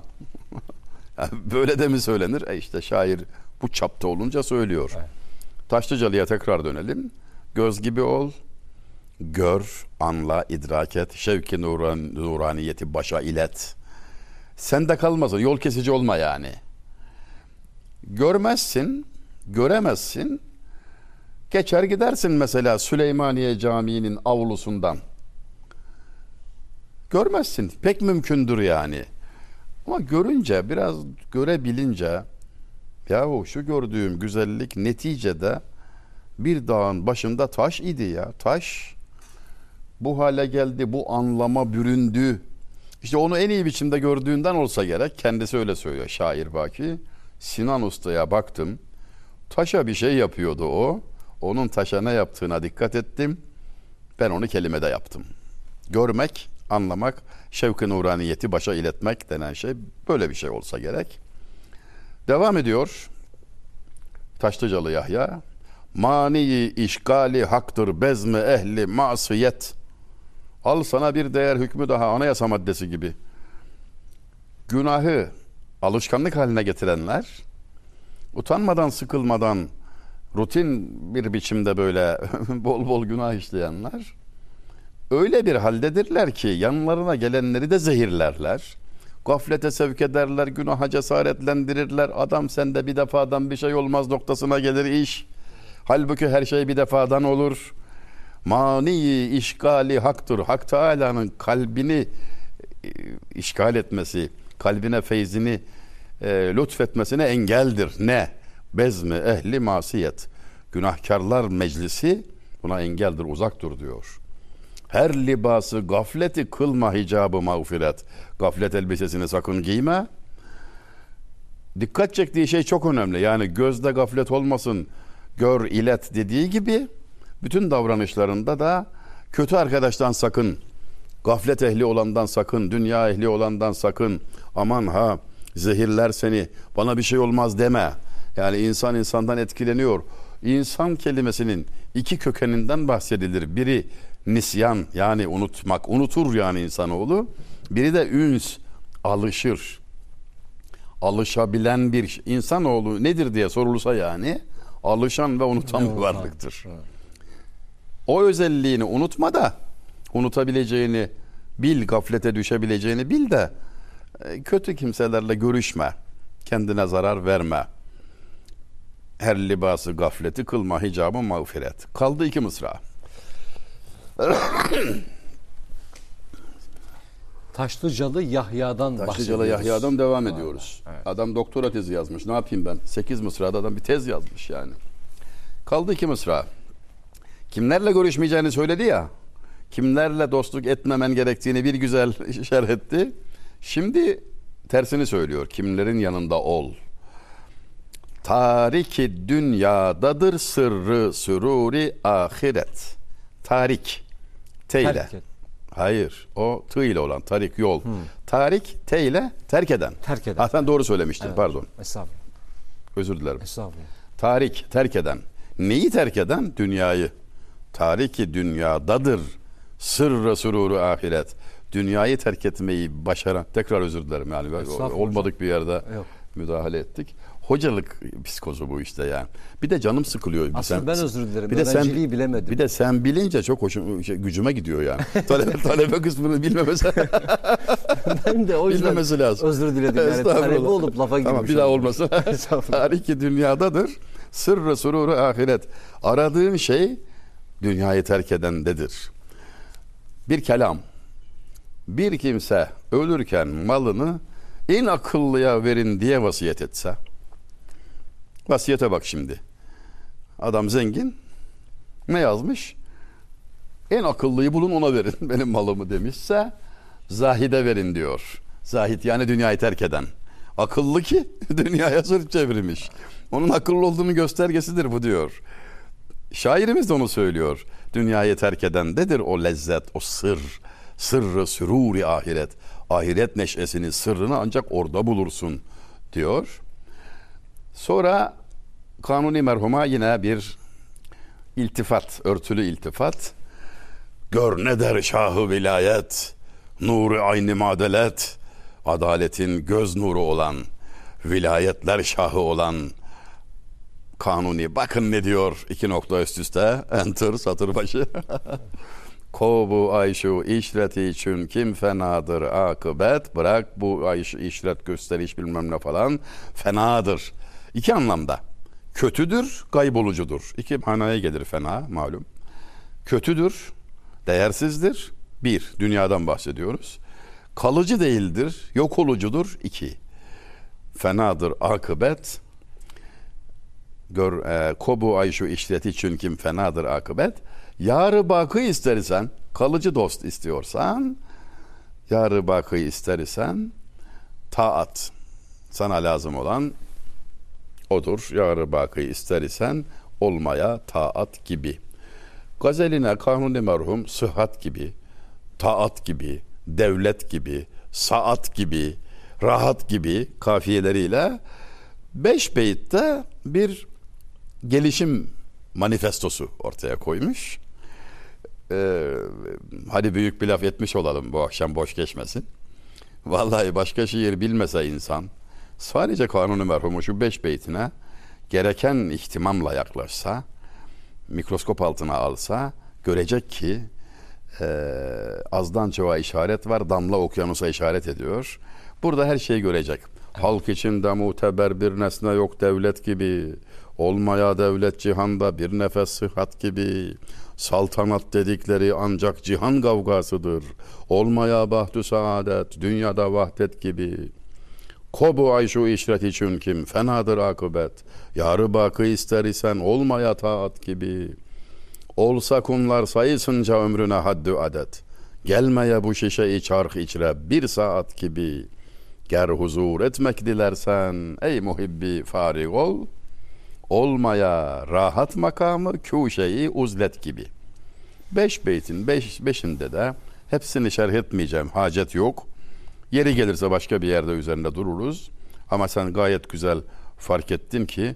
Böyle de mi söylenir? E işte şair bu çapta olunca söylüyor. Evet. Taşlıcalı'ya tekrar dönelim. Göz gibi ol, gör, anla, idrak et, şevki nuran, nuraniyeti başa ilet. Sende kalmasın, yol kesici olma yani. Görmezsin, göremezsin, Geçer gidersin mesela Süleymaniye Camii'nin avlusundan. Görmezsin. Pek mümkündür yani. Ama görünce biraz görebilince yahu şu gördüğüm güzellik neticede bir dağın başında taş idi ya. Taş bu hale geldi, bu anlama büründü. İşte onu en iyi biçimde gördüğünden olsa gerek. Kendisi öyle söylüyor şair Baki. Sinan Usta'ya baktım. Taşa bir şey yapıyordu o. Onun taşa ne yaptığına dikkat ettim. Ben onu kelimede yaptım. Görmek, anlamak, şevk-i nuraniyeti başa iletmek denen şey böyle bir şey olsa gerek. Devam ediyor. Taşlıcalı Yahya. Mani işgali haktır bezme ehli masiyet. Al sana bir değer hükmü daha anayasa maddesi gibi. Günahı alışkanlık haline getirenler, utanmadan sıkılmadan rutin bir biçimde böyle bol bol günah işleyenler öyle bir haldedirler ki yanlarına gelenleri de zehirlerler. Gaflete sevk ederler, günaha cesaretlendirirler. Adam sende bir defadan bir şey olmaz noktasına gelir iş. Halbuki her şey bir defadan olur. Mani işgali haktır. Hak Teala'nın kalbini e, işgal etmesi, kalbine feyzini e, lütfetmesine engeldir. Ne? Bezmi ehli masiyet. Günahkarlar meclisi buna engeldir, uzaktır diyor. Her libası gafleti kılma hicabı mağfiret. Gaflet elbisesini sakın giyme. Dikkat çektiği şey çok önemli. Yani gözde gaflet olmasın, gör ilet dediği gibi bütün davranışlarında da kötü arkadaştan sakın, gaflet ehli olandan sakın, dünya ehli olandan sakın. Aman ha zehirler seni, bana bir şey olmaz deme. Yani insan insandan etkileniyor. İnsan kelimesinin iki kökeninden bahsedilir. Biri nisyan yani unutmak, unutur yani insanoğlu. Biri de üns, alışır. Alışabilen bir insanoğlu nedir diye sorulsa yani alışan ve unutan bir varlıktır. O özelliğini unutma da unutabileceğini bil, gaflete düşebileceğini bil de e, kötü kimselerle görüşme. Kendine zarar verme. Her libası gafleti kılma hicabı mağfiret. Kaldı iki mısra. Taşlıcalı Yahya'dan Taşlıcalı. Yahya'dan devam ediyoruz. Adam doktora tezi yazmış. Ne yapayım ben? Sekiz mısrada adam bir tez yazmış yani. Kaldı iki mısra. Kimlerle görüşmeyeceğini söyledi ya. Kimlerle dostluk etmemen gerektiğini bir güzel şerh etti. Şimdi tersini söylüyor. Kimlerin yanında ol. Tariki dünyadadır sırrı süruri ahiret. Tarik. Teyle. Terk et. Hayır. O tı ile olan tarik yol. Tarik te ile terk eden. Terk eden. Ha, sen doğru söylemiştin Evet. pardon. Estağfurullah. Özür dilerim. Estağfurullah. Tarik terk eden. Neyi terk eden? Dünyayı. Tariki dünyadadır. Sırrı sururu ahiret. Dünyayı terk etmeyi başaran. Tekrar özür dilerim yani. Olmadık bir yerde Yok. müdahale ettik. Hocalık psikozu bu işte yani. Bir de canım sıkılıyor. Aslında ben özür dilerim. Bir de sen bilemedim. Bir de sen bilince çok hoşum şey, gücüme gidiyor yani. talebe, talebe kısmını bilmemesi. ben de o yüzden Bilmemesi lazım. özür diledim. Yani talebe olup lafa girmiş. Tamam bir daha olmasın. Tariki dünyadadır. Sırrı sururu ahiret. Aradığın şey dünyayı terk edendedir. Bir kelam. Bir kimse ölürken malını en akıllıya verin diye vasiyet etse. Vasiyete bak şimdi. Adam zengin. Ne yazmış? En akıllıyı bulun ona verin benim malımı demişse zahide verin diyor. Zahit yani dünyayı terk eden. Akıllı ki dünyaya sırt çevirmiş. Onun akıllı olduğunu göstergesidir bu diyor. Şairimiz de onu söylüyor. Dünyayı terk edendedir o lezzet, o sır. Sırrı süruri ahiret. Ahiret neşesini, sırrını ancak orada bulursun diyor. Sonra Kanuni merhuma yine bir iltifat, örtülü iltifat. Gör ne der şahı vilayet, nuru aynı madelet, adaletin göz nuru olan, vilayetler şahı olan Kanuni. Bakın ne diyor iki nokta üst üste, enter satır başı. Kovu ayşu işreti için kim fenadır akıbet bırak bu ayş işret gösteriş bilmem ne falan fenadır. İki anlamda. Kötüdür, kaybolucudur. İki manaya gelir fena malum. Kötüdür, değersizdir. Bir, dünyadan bahsediyoruz. Kalıcı değildir, yok olucudur. İki, fenadır akıbet. Gör, e, kobu ayşu işleti çünkü fenadır akıbet. Yarı bakı istersen, kalıcı dost istiyorsan, yarı bakı istersen, taat sana lazım olan odur. Yarı bakı ister isen olmaya taat gibi. Gazeline kanuni merhum sıhhat gibi, taat gibi, devlet gibi, saat gibi, rahat gibi kafiyeleriyle beş beyitte bir gelişim manifestosu ortaya koymuş. Ee, hadi büyük bir laf etmiş olalım bu akşam boş geçmesin. Vallahi başka şiir bilmese insan sadece kanunu merhumu şu beş beytine gereken ihtimamla yaklaşsa mikroskop altına alsa görecek ki e, azdan çoğa işaret var damla okyanusa işaret ediyor. Burada her şeyi görecek. Halk içinde muteber bir nesne yok devlet gibi. Olmaya devlet cihanda bir nefes sıhhat gibi. Saltanat dedikleri ancak cihan kavgasıdır. Olmaya bahtü saadet, dünyada vahdet gibi. Kobu ayşu işret için kim fenadır akıbet. Yarı bakı ister isen olmaya taat gibi. Olsa kumlar sayısınca ömrüne haddü adet. Gelmeye bu şişe çark içre bir saat gibi. Ger huzur etmek dilersen ey muhibbi farig ol. Olmaya rahat makamı kuşeyi uzlet gibi. Beş beytin beş, beşinde de hepsini şerh etmeyeceğim. Hacet yok. Yeri gelirse başka bir yerde üzerinde dururuz. Ama sen gayet güzel fark ettin ki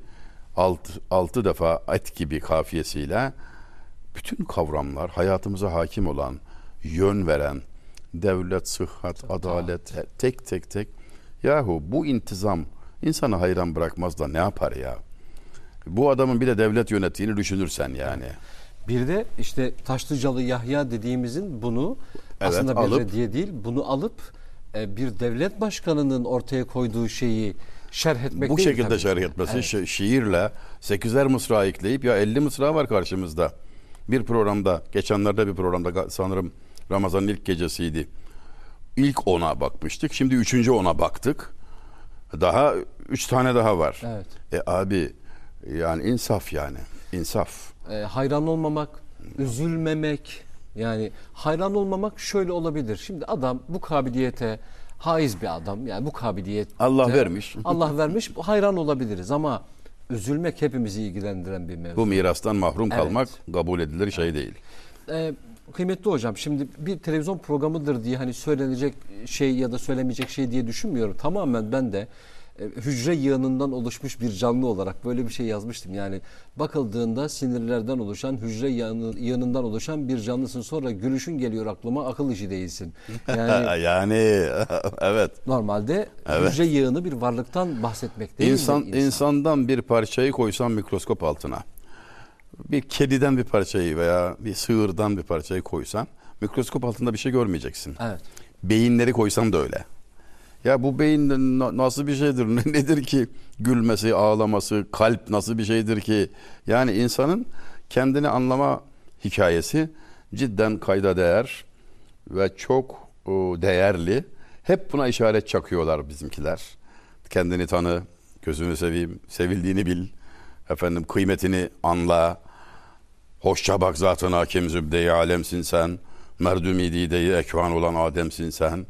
alt, altı defa et gibi kafiyesiyle bütün kavramlar hayatımıza hakim olan, yön veren, devlet, sıhhat, adalet tek tek tek. Yahu bu intizam insanı hayran bırakmaz da ne yapar ya? Bu adamın bir de devlet yönettiğini düşünürsen yani. Bir de işte Taşlıcalı Yahya dediğimizin bunu Evet, aslında bir alıp- reddiye değil bunu alıp e, bir devlet başkanının ortaya koyduğu şeyi şerh etmek Bu değil şekilde tabii. şerh etmesi şi- şiirle 8'er mısra ekleyip ya 50 mısra var karşımızda. Bir programda geçenlerde bir programda sanırım Ramazan'ın ilk gecesiydi. İlk ona bakmıştık. Şimdi üçüncü ona baktık. Daha üç tane daha var. Evet. E abi yani insaf yani. insaf. E, hayran olmamak, üzülmemek yani hayran olmamak şöyle olabilir. Şimdi adam bu kabiliyete haiz bir adam yani bu kabiliyet Allah vermiş. Allah vermiş hayran olabiliriz ama üzülmek hepimizi ilgilendiren bir mevzu. Bu mirastan mahrum Evet. kalmak kabul edilir şey değil. Ee, kıymetli hocam şimdi bir televizyon programıdır diye hani söylenecek şey ya da söylemeyecek şey diye düşünmüyorum. Tamamen ben de hücre yığınından oluşmuş bir canlı olarak böyle bir şey yazmıştım. Yani bakıldığında sinirlerden oluşan hücre yığını- yığınından oluşan bir canlısın. Sonra gülüşün geliyor aklıma akıl işi değilsin. Yani yani evet. normalde Evet. hücre yığını bir varlıktan bahsetmek değil İnsan, mi? insandan bir parçayı koysan mikroskop altına. Bir kediden bir parçayı veya bir sığırdan bir parçayı koysan mikroskop altında bir şey görmeyeceksin. Evet. Beyinleri koysan da öyle. Ya bu beyin na- nasıl bir şeydir? Ne- Nedir ki gülmesi, ağlaması, kalp nasıl bir şeydir ki? Yani insanın kendini anlama hikayesi cidden kayda değer ve çok değerli. Hep buna işaret çakıyorlar bizimkiler. Kendini tanı, gözünü seveyim, sevildiğini bil. Efendim kıymetini anla. Hoşça bak zatın hakim zübde-i alemsin sen. Merdumi dide-i ekvan olan Adem'sin sen.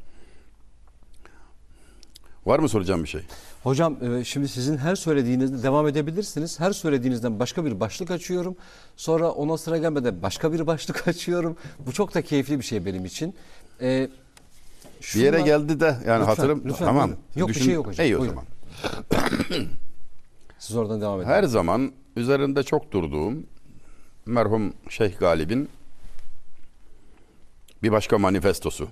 Var mı soracağım bir şey? Hocam e, şimdi sizin her söylediğinizde devam edebilirsiniz. Her söylediğinizden başka bir başlık açıyorum. Sonra ona sıra gelmeden başka bir başlık açıyorum. Bu çok da keyifli bir şey benim için. E, Bir yere geldi de yani Lütfen, hatırım lütfen, tamam. buyurun. Yok, bir şey yok hocam. İyi o Buyurun. zaman. Siz oradan devam edin. Her zaman üzerinde çok durduğum merhum Şeyh Galip'in bir başka manifestosu.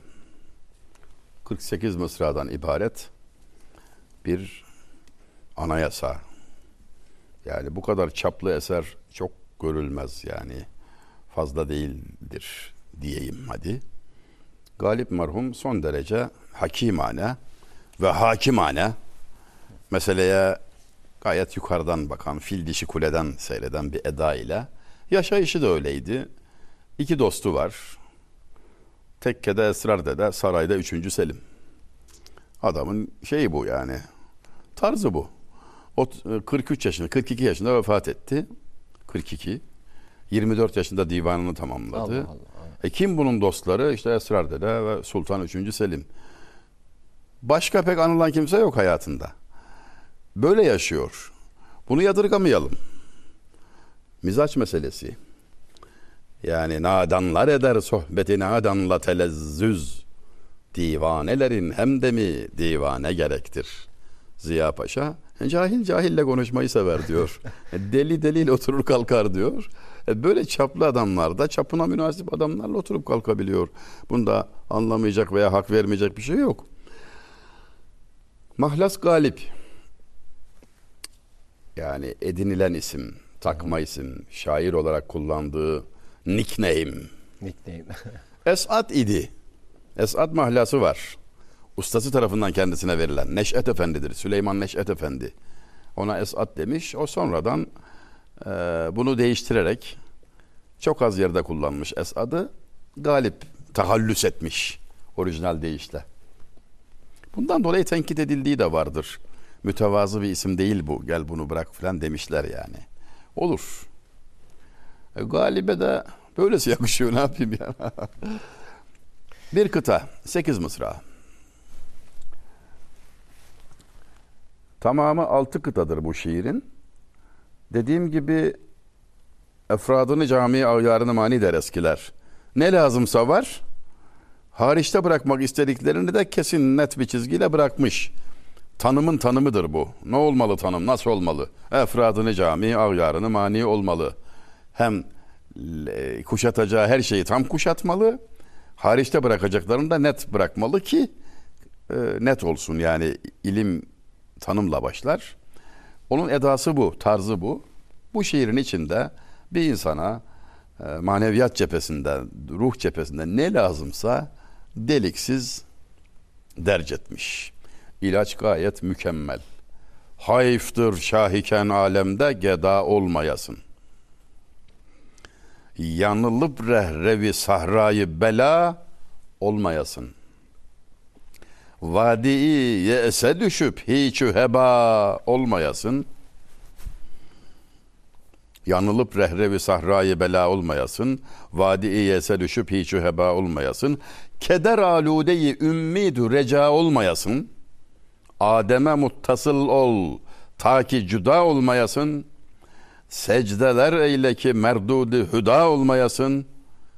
48 mısradan ibaret bir anayasa. Yani bu kadar çaplı eser çok görülmez yani. Fazla değildir diyeyim hadi. Galip merhum son derece hakimane ve hakimane meseleye gayet yukarıdan bakan, fil dişi kuleden seyreden bir eda ile. Yaşayışı da öyleydi. İki dostu var. Tekkede Esrar Dede, sarayda üçüncü Selim. Adamın şeyi bu yani. Tarzı bu. O 43 yaşında, 42 yaşında vefat etti. 42. 24 yaşında divanını tamamladı. Allah Allah. E kim bunun dostları? İşte Esrar Dede ve Sultan 3. Selim. Başka pek anılan kimse yok hayatında. Böyle yaşıyor. Bunu yadırgamayalım. Mizaç meselesi. Yani nadanlar eder sohbeti nadanla telezzüz. Divanelerin hem de mi divane gerektir. Ziya Paşa cahil cahille konuşmayı sever diyor. Deli deliyle oturur kalkar diyor. E, Böyle çaplı adamlar da çapına münasip adamlarla oturup kalkabiliyor. Bunda anlamayacak veya hak vermeyecek bir şey yok. Mahlas Galip yani edinilen isim, takma isim, şair olarak kullandığı nickname Nickname. Esat idi. Esat mahlası var. Ustası tarafından kendisine verilen Neşet Efendi'dir. Süleyman Neşet Efendi. Ona Esat demiş. O sonradan e, bunu değiştirerek çok az yerde kullanmış Esad'ı. Galip tahallüs etmiş orijinal deyişle. Bundan dolayı tenkit edildiği de vardır. Mütevazı bir isim değil bu. Gel bunu bırak falan demişler yani. Olur. E, Galibe de böylesi yakışıyor ne yapayım ya. bir kıta, sekiz mısra. Tamamı altı kıtadır bu şiirin. Dediğim gibi efradını cami ağyarını mani der eskiler. Ne lazımsa var. Hariçte bırakmak istediklerini de kesin net bir çizgiyle bırakmış. Tanımın tanımıdır bu. Ne olmalı tanım? Nasıl olmalı? Efradını cami, ağyarını mani olmalı. Hem e, kuşatacağı her şeyi tam kuşatmalı. Hariçte bırakacaklarını da net bırakmalı ki e, net olsun. Yani ilim tanımla başlar. Onun edası bu, tarzı bu. Bu şiirin içinde bir insana e, maneviyat cephesinde, ruh cephesinde ne lazımsa deliksiz derc etmiş. İlaç gayet mükemmel. Hayıftır şahiken alemde geda olmayasın. Yanılıp rehrevi sahrayı bela olmayasın. Vadi'i ye'se düşüp hiçü heba olmayasın. Yanılıp rehrevi sahrayı bela olmayasın. Vadi-i yese düşüp hiçü heba olmayasın. Keder aludeyi ümmidü reca olmayasın. Adem'e muttasıl ol. Ta ki cüda olmayasın. Secdeler eyle ki merdudi hüda olmayasın.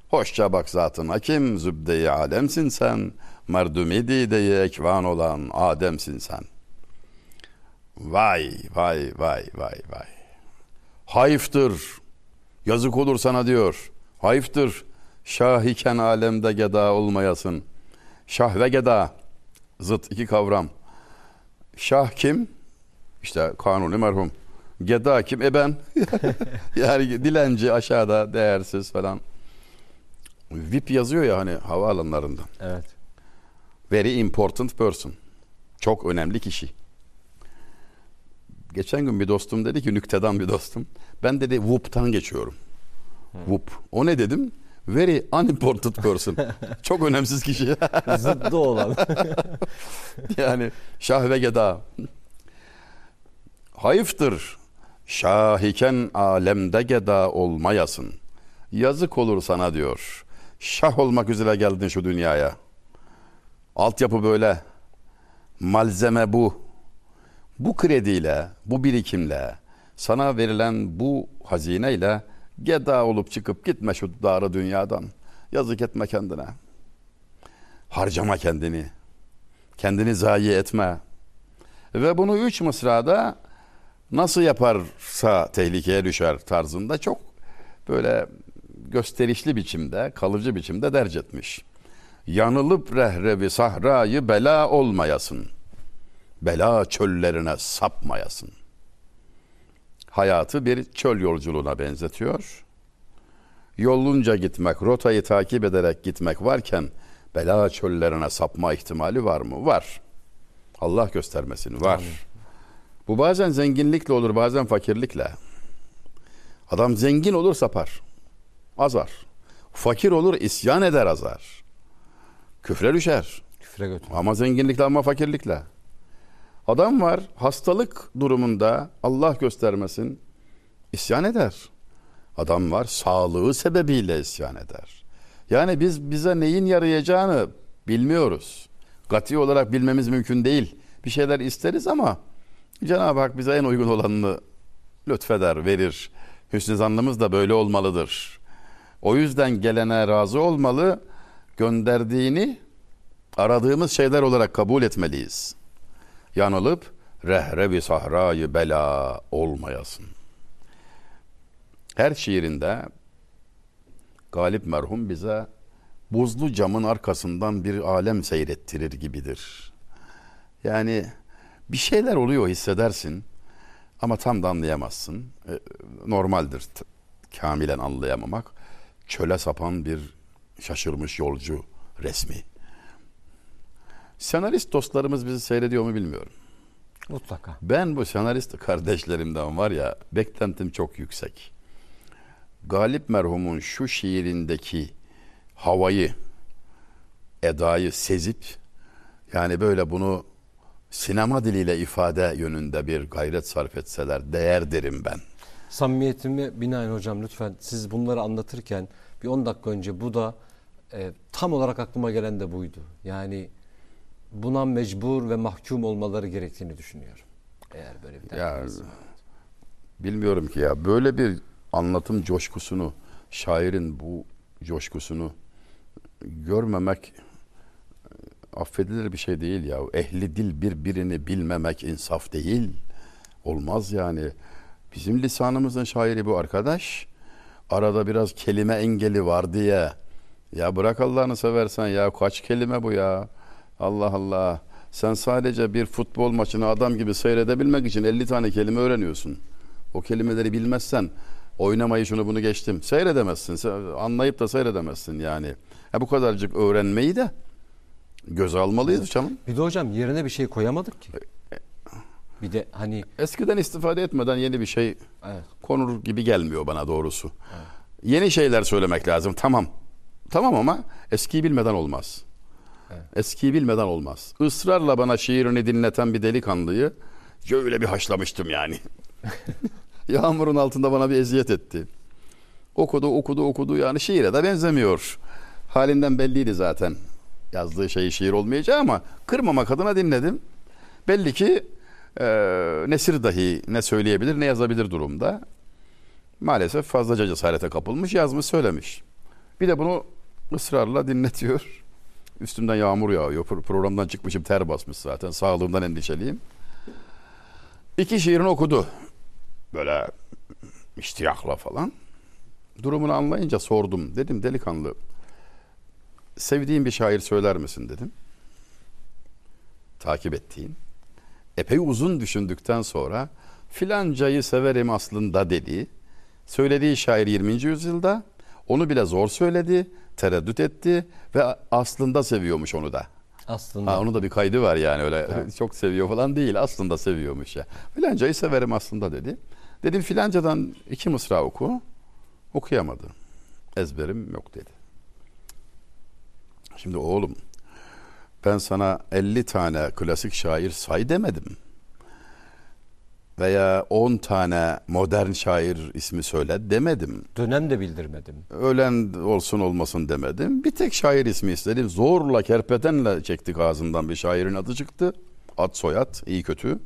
Hoşça bak zatın hakim zübde-i alemsin sen. Merdumi dideyi ekvan olan Adem'sin sen. Vay vay vay vay vay. Hayıftır. Yazık olur sana diyor. Hayıftır. Şah iken alemde geda olmayasın. Şah ve geda. Zıt iki kavram. Şah kim? İşte kanuni merhum. Geda kim? E ben. yani dilenci aşağıda değersiz falan. VIP yazıyor ya hani havaalanlarında. evet. Very important person. Çok önemli kişi. Geçen gün bir dostum dedi ki nüktedan bir dostum. Ben dedi whoop'tan geçiyorum. Whoop. O ne dedim? Very unimportant person. Çok önemsiz kişi. Zıddı olan. yani şah ve geda. Hayıftır. Şahiken alemde geda olmayasın. Yazık olur sana diyor. Şah olmak üzere geldin şu dünyaya. Altyapı böyle. Malzeme bu. Bu krediyle, bu birikimle, sana verilen bu hazineyle geda olup çıkıp gitme şu darı dünyadan. Yazık etme kendine. Harcama kendini. Kendini zayi etme. Ve bunu üç mısrada nasıl yaparsa tehlikeye düşer tarzında çok böyle gösterişli biçimde, kalıcı biçimde derc etmiş. Yanılıp rehrevi sahrayı bela olmayasın. Bela çöllerine sapmayasın. Hayatı bir çöl yolculuğuna benzetiyor. Yolunca gitmek, rotayı takip ederek gitmek varken bela çöllerine sapma ihtimali var mı? Var. Allah göstermesin var. Bu bazen zenginlikle olur, bazen fakirlikle. Adam zengin olur sapar. Azar. Fakir olur isyan eder azar. Küfre düşer. Küfre götür. Ama zenginlikle ama fakirlikle. Adam var hastalık durumunda Allah göstermesin isyan eder. Adam var sağlığı sebebiyle isyan eder. Yani biz bize neyin yarayacağını bilmiyoruz. Gati olarak bilmemiz mümkün değil. Bir şeyler isteriz ama Cenab-ı Hak bize en uygun olanını lütfeder, verir. Hüsnü zannımız da böyle olmalıdır. O yüzden gelene razı olmalı, gönderdiğini aradığımız şeyler olarak kabul etmeliyiz. Yanılıp rehrebi sahrayı bela olmayasın. Her şiirinde Galip merhum bize buzlu camın arkasından bir alem seyrettirir gibidir. Yani bir şeyler oluyor hissedersin ama tam da anlayamazsın. E, normaldir t- kamilen anlayamamak. Çöle sapan bir şaşırmış yolcu resmi. Senarist dostlarımız bizi seyrediyor mu bilmiyorum. Mutlaka. Ben bu senarist kardeşlerimden var ya beklentim çok yüksek. Galip merhumun şu şiirindeki havayı, edayı sezip yani böyle bunu sinema diliyle ifade yönünde bir gayret sarf etseler değer derim ben. Samimiyetimi binaen hocam lütfen siz bunları anlatırken bir 10 dakika önce bu da e, tam olarak aklıma gelen de buydu. Yani buna mecbur ve mahkum olmaları gerektiğini düşünüyorum. Eğer böyle bir Ya bilmiyorum ki ya böyle bir anlatım coşkusunu, şairin bu coşkusunu görmemek e, affedilir bir şey değil ya. Ehli dil birbirini bilmemek insaf değil. Olmaz yani. Bizim lisanımızın şairi bu arkadaş. Arada biraz kelime engeli var diye. Ya bırak Allah'ını seversen ya kaç kelime bu ya. Allah Allah. Sen sadece bir futbol maçını adam gibi seyredebilmek için 50 tane kelime öğreniyorsun. O kelimeleri bilmezsen oynamayı şunu bunu geçtim. Seyredemezsin. Se- Anlayıp da seyredemezsin yani. Ha, bu kadarcık öğrenmeyi de göze almalıyız canım. Bir de hocam yerine bir şey koyamadık ki. Bir de hani Eskiden istifade etmeden yeni bir şey evet, konur gibi gelmiyor bana doğrusu. Yeni şeyler söylemek lazım. Tamam. Tamam ama eskiyi bilmeden olmaz. Eskiyi bilmeden olmaz. Israrla bana şiirini dinleten bir delikanlıyı şöyle bir haşlamıştım yani. Yağmurun altında bana bir eziyet etti. Okudu okudu okudu yani şiire de benzemiyor. Halinden belliydi zaten. Yazdığı şey şiir olmayacağı ama kırmamak adına dinledim. Belli ki e, nesir dahi ne söyleyebilir ne yazabilir durumda. Maalesef fazlaca cesarete kapılmış yazmış söylemiş. Bir de bunu ısrarla dinletiyor. Üstümden yağmur yağıyor. Pro- Programdan çıkmışım ter basmış zaten. Sağlığımdan endişeliyim. İki şiirini okudu. Böyle iştiyakla falan. Durumunu anlayınca sordum. Dedim delikanlı sevdiğin bir şair söyler misin dedim. Takip ettiğin. Epey uzun düşündükten sonra filancayı severim aslında dedi. Söylediği şair 20. yüzyılda onu bile zor söyledi, tereddüt etti ve aslında seviyormuş onu da. aslında Ha, onun da bir kaydı var yani öyle çok seviyor falan değil aslında seviyormuş ya. Filancayı severim aslında dedi. Dedim filancadan iki mısra oku. Okuyamadı. Ezberim yok dedi. Şimdi oğlum ben sana 50 tane klasik şair say demedim. Veya 10 tane modern şair ismi söyle demedim. dönem de bildirmedim. Ölen olsun olmasın demedim. Bir tek şair ismi istedim. Zorla kerpetenle çektik ağzından bir şairin adı çıktı. Ad soyad iyi kötü.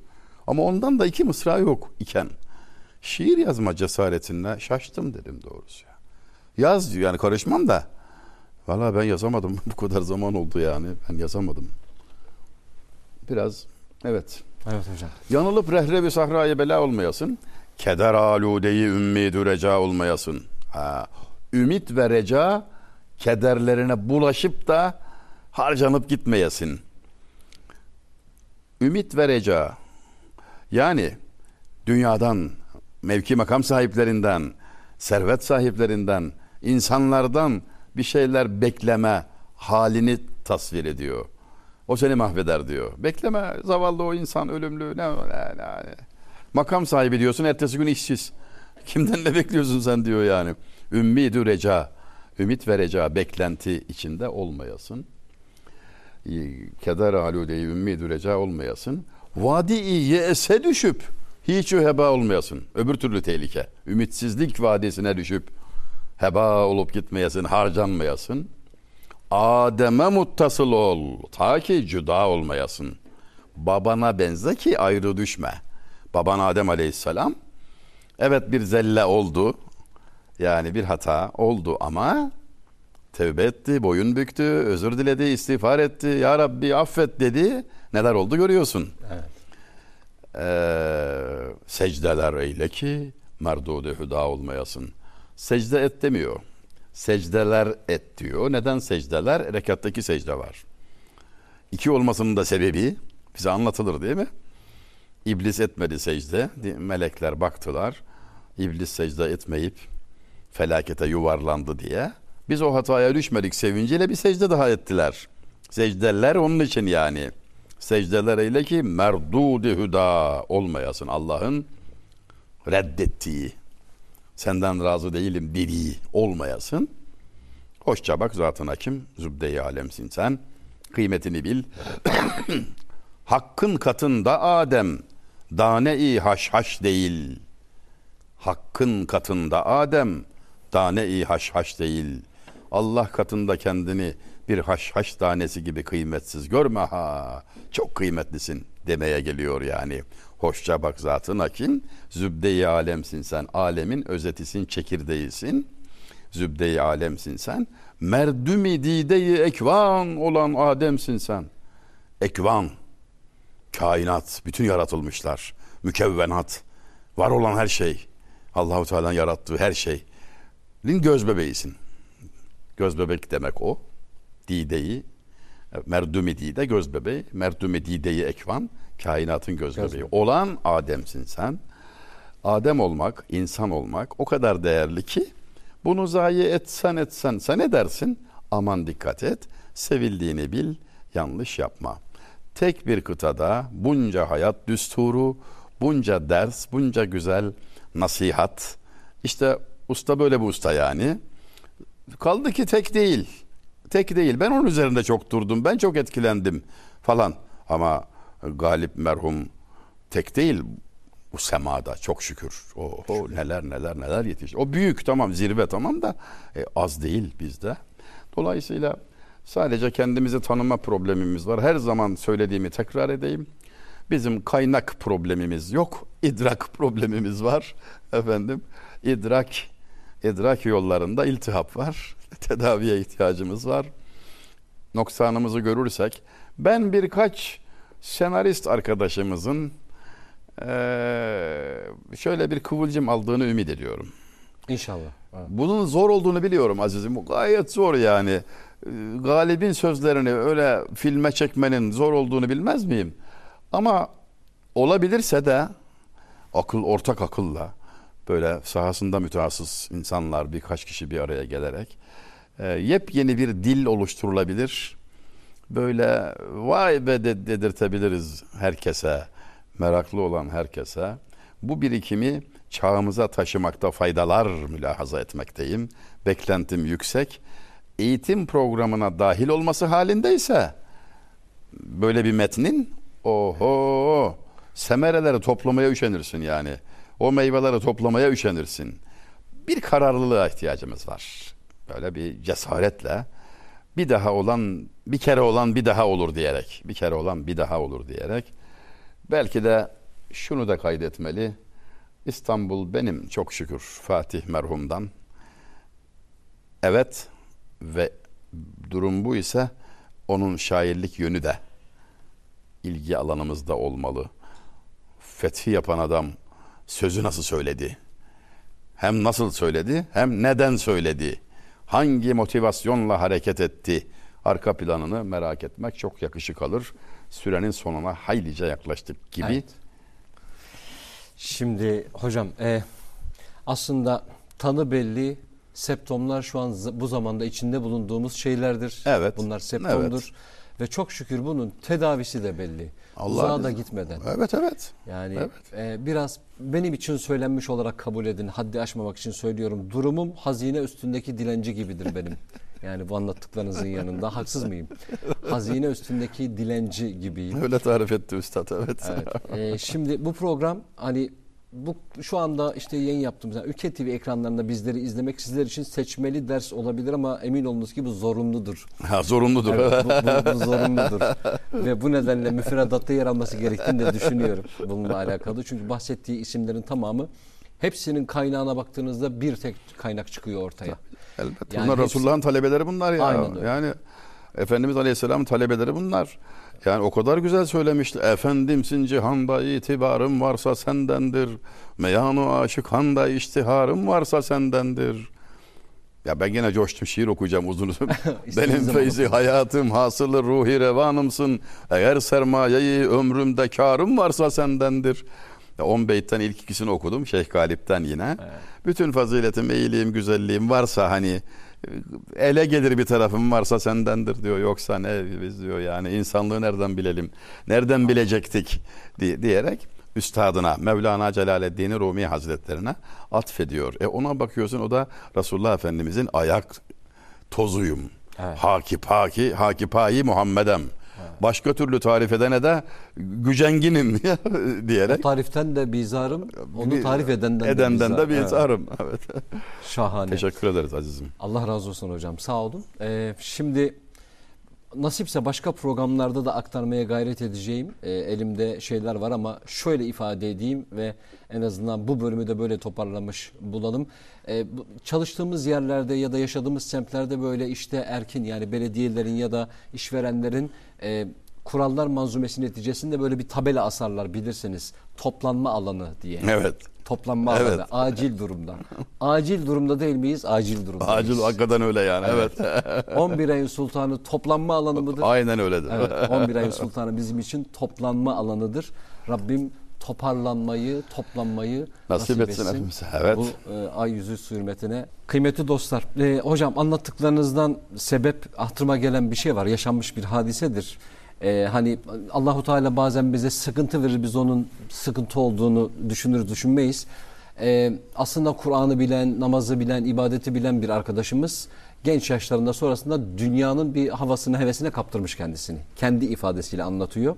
Ama ondan da iki mısra yok iken. Şiir yazma cesaretine şaştım dedim doğrusu. ya. Yaz diyor yani karışmam da. Valla ben yazamadım. Bu kadar zaman oldu yani. Ben yazamadım. Biraz evet. Evet hocam. Yanılıp rehrebi sahraya bela olmayasın. Keder aludeyi ümmidü reca olmayasın. Ha, ümit ve reca kederlerine bulaşıp da harcanıp gitmeyesin. Ümit ve reca yani dünyadan, mevki makam sahiplerinden, servet sahiplerinden, insanlardan bir şeyler bekleme halini tasvir ediyor. O seni mahveder diyor. Bekleme zavallı o insan ölümlü ne, ne, ne Makam sahibi diyorsun ertesi gün işsiz. Kimden ne bekliyorsun sen diyor yani. Ümmidü reca. Ümit ve reca beklenti içinde olmayasın. Keder aludeyi ümmidü reca olmayasın. Vadi-i yese düşüp hiç heba olmayasın. Öbür türlü tehlike. Ümitsizlik vadisine düşüp heba olup gitmeyesin, harcanmayasın. Adem'e muttasıl ol ta ki cüda olmayasın. Babana benze ki ayrı düşme. Baban Adem aleyhisselam evet bir zelle oldu. Yani bir hata oldu ama tevbe etti, boyun büktü, özür diledi, istiğfar etti. Ya Rabbi affet dedi. Neler oldu görüyorsun. Evet. Ee, secdeler eyle ki merdude hüda olmayasın. Secde et demiyor. Secdeler et diyor. Neden secdeler? Rekattaki secde var. İki olmasının da sebebi bize anlatılır değil mi? İblis etmedi secde. Melekler baktılar. İblis secde etmeyip felakete yuvarlandı diye. Biz o hataya düşmedik sevinciyle bir secde daha ettiler. Secdeler onun için yani. Secdeler eyle ki merdudi hüda olmayasın. Allah'ın reddettiği, senden razı değilim dediği olmayasın. Hoşça bak zatın hakim, zübde-i alemsin sen. Kıymetini bil. Hakkın katında Adem, dane-i haşhaş değil. Hakkın katında Adem, dane-i haşhaş değil. Allah katında kendini bir haşhaş tanesi gibi kıymetsiz görme ha. Çok kıymetlisin demeye geliyor yani. Hoşça bak zatın hakim. Zübde-i alemsin sen. Alemin özetisin, çekirdeğisin. Zübde-i alemsin sen. Merdümi dide-i ekvan olan Adem'sin sen. Ekvan, kainat, bütün yaratılmışlar. Mükevvenat, var olan her şey. Allahu Teala'nın yarattığı her şey. göz bebeğisin. Göz bebek demek o. Dideyi, merdümi dide göz bebeği, merdümi dideyi ekvan, kainatın göz, bebeği. Olan Adem'sin sen. Adem olmak, insan olmak o kadar değerli ki bunu zayi etsen etsen sen edersin. Aman dikkat et. Sevildiğini bil, yanlış yapma. Tek bir kıtada bunca hayat düsturu, bunca ders, bunca güzel nasihat. İşte usta böyle bu usta yani. Kaldı ki tek değil. Tek değil. Ben onun üzerinde çok durdum. Ben çok etkilendim falan. Ama Galip merhum tek değil bu semada çok şükür. O, o neler neler neler yetişti. O büyük tamam zirve tamam da e, az değil bizde. Dolayısıyla sadece kendimizi tanıma problemimiz var. Her zaman söylediğimi tekrar edeyim. Bizim kaynak problemimiz yok. idrak problemimiz var. Efendim idrak idrak yollarında iltihap var. Tedaviye ihtiyacımız var. Noksanımızı görürsek ben birkaç senarist arkadaşımızın şöyle bir kıvılcım aldığını ümit ediyorum. İnşallah. Evet. Bunun zor olduğunu biliyorum azizim. Gayet zor yani. Galibin sözlerini öyle filme çekmenin zor olduğunu bilmez miyim? Ama olabilirse de akıl ortak akılla böyle sahasında mütehassıs insanlar birkaç kişi bir araya gelerek yepyeni bir dil oluşturulabilir. Böyle vay be de, dedirtebiliriz herkese, meraklı olan herkese. Bu birikimi çağımıza taşımakta faydalar mülahaza etmekteyim. Beklentim yüksek. Eğitim programına dahil olması halindeyse böyle bir metnin oho semereleri toplamaya üşenirsin yani. O meyveleri toplamaya üşenirsin. Bir kararlılığa ihtiyacımız var. Böyle bir cesaretle bir daha olan bir kere olan bir daha olur diyerek bir kere olan bir daha olur diyerek belki de şunu da kaydetmeli İstanbul benim çok şükür Fatih merhumdan evet ve durum bu ise onun şairlik yönü de ilgi alanımızda olmalı. Fethi yapan adam sözü nasıl söyledi? Hem nasıl söyledi hem neden söyledi? Hangi motivasyonla hareket etti? Arka planını merak etmek çok yakışık alır. Sürenin sonuna haylice yaklaştık gibi. Evet. Şimdi hocam e, aslında tanı belli, septomlar şu an bu zamanda içinde bulunduğumuz şeylerdir. Evet. Bunlar septomdur. Evet. Ve çok şükür bunun tedavisi de belli. Allah Uzağa da gitmeden. Evet evet. Yani Evet. e, biraz benim için söylenmiş olarak kabul edin. Haddi aşmamak için söylüyorum. Durumum hazine üstündeki dilenci gibidir benim. Yani bu anlattıklarınızın yanında haksız mıyım? Hazine üstündeki dilenci gibiyim. Öyle tarif etti üstad evet. Evet. E, şimdi bu program hani bu şu anda işte yayın yaptığımız yani Ülke TV ekranlarında bizleri izlemek sizler için seçmeli ders olabilir ama emin olunuz ki bu zorunludur. Ha, zorunludur. Evet, bu, bu, bu zorunludur. Ve bu nedenle müfredatta yer alması gerektiğini de düşünüyorum bununla alakalı. Çünkü bahsettiği isimlerin tamamı hepsinin kaynağına baktığınızda bir tek kaynak çıkıyor ortaya. Elbette. Yani bunlar hepsi- Resulullah'ın talebeleri bunlar ya. Aynen öyle. Yani Efendimiz Aleyhisselam'ın talebeleri bunlar. Yani o kadar güzel söylemişti. Efendimsin cihanda itibarım varsa sendendir. Meyanu aşıkhanda iştiharım varsa sendendir. Ya ben gene coştum şiir okuyacağım uzun uzun. Benim feyzi hayatım hasılı ruhi revanımsın. Eğer sermayeyi ömrümde karım varsa sendendir. Ya 10 beytten ilk ikisini okudum Şeyh Galip'ten yine. Bütün faziletim, iyiliğim, güzelliğim varsa hani ele gelir bir tarafım varsa sendendir diyor. Yoksa ne biz diyor yani insanlığı nereden bilelim? Nereden bilecektik di- diyerek üstadına Mevlana Celaleddin Rumi Hazretlerine atfediyor. E ona bakıyorsun o da Resulullah Efendimizin ayak tozuyum. Evet. Haki paki, haki payi Muhammedem. Başka türlü tarif edene de gücenginim diyerek Tariften de bizarım, onu tarif edenden de edenden de bizar. bir zarım. Evet. Evet, şahane. Teşekkür ederiz azizim. Allah razı olsun hocam. Sağ olun. Ee, şimdi nasipse başka programlarda da aktarmaya gayret edeceğim. Ee, elimde şeyler var ama şöyle ifade edeyim ve en azından bu bölümü de böyle toparlamış bulalım. Bu- çalıştığımız yerlerde ya da yaşadığımız semtlerde böyle işte erkin yani belediyelerin ya da işverenlerin e, kurallar manzumesi neticesinde böyle bir tabela asarlar bilirsiniz. Toplanma alanı diye. Evet. Toplanma Evet. alanı. Acil durumda. Acil durumda değil miyiz? Acil durumda. Acil hakikaten öyle yani. Evet. 11 ayın sultanı toplanma alanı mıdır? Aynen öyledir. Evet 11 ayın sultanı bizim için toplanma alanıdır. Rabbim toparlanmayı, toplanmayı Nasip etsin hepimize. Evet. Bu e, ay yüzü hürmetine. Kıymetli dostlar, e, hocam anlattıklarınızdan sebep hatırıma gelen bir şey var. Yaşanmış bir hadisedir. E, hani Allahu Teala bazen bize sıkıntı verir, biz onun sıkıntı olduğunu düşünür düşünmeyiz. E, aslında Kur'an'ı bilen, namazı bilen, ibadeti bilen bir arkadaşımız genç yaşlarında sonrasında dünyanın bir havasını, hevesine kaptırmış kendisini. Kendi ifadesiyle anlatıyor.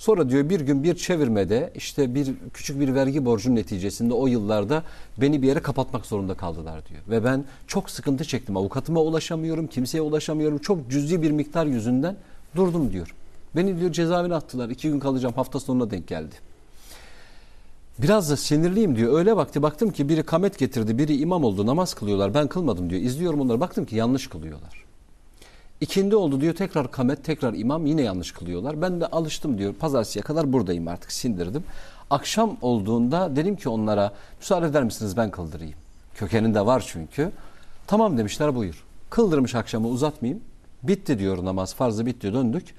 Sonra diyor bir gün bir çevirmede işte bir küçük bir vergi borcunun neticesinde o yıllarda beni bir yere kapatmak zorunda kaldılar diyor. Ve ben çok sıkıntı çektim. Avukatıma ulaşamıyorum, kimseye ulaşamıyorum. Çok cüzi bir miktar yüzünden durdum diyor. Beni diyor cezaevine attılar. İki gün kalacağım hafta sonuna denk geldi. Biraz da sinirliyim diyor. Öyle vakti baktım ki biri kamet getirdi, biri imam oldu, namaz kılıyorlar. Ben kılmadım diyor. İzliyorum onları. Baktım ki yanlış kılıyorlar. İkindi oldu diyor tekrar kamet tekrar imam yine yanlış kılıyorlar. Ben de alıştım diyor pazartesiye kadar buradayım artık sindirdim. Akşam olduğunda dedim ki onlara müsaade eder misiniz ben kıldırayım. Kökeninde var çünkü. Tamam demişler buyur. Kıldırmış akşamı uzatmayayım. Bitti diyor namaz farzı bitti döndük.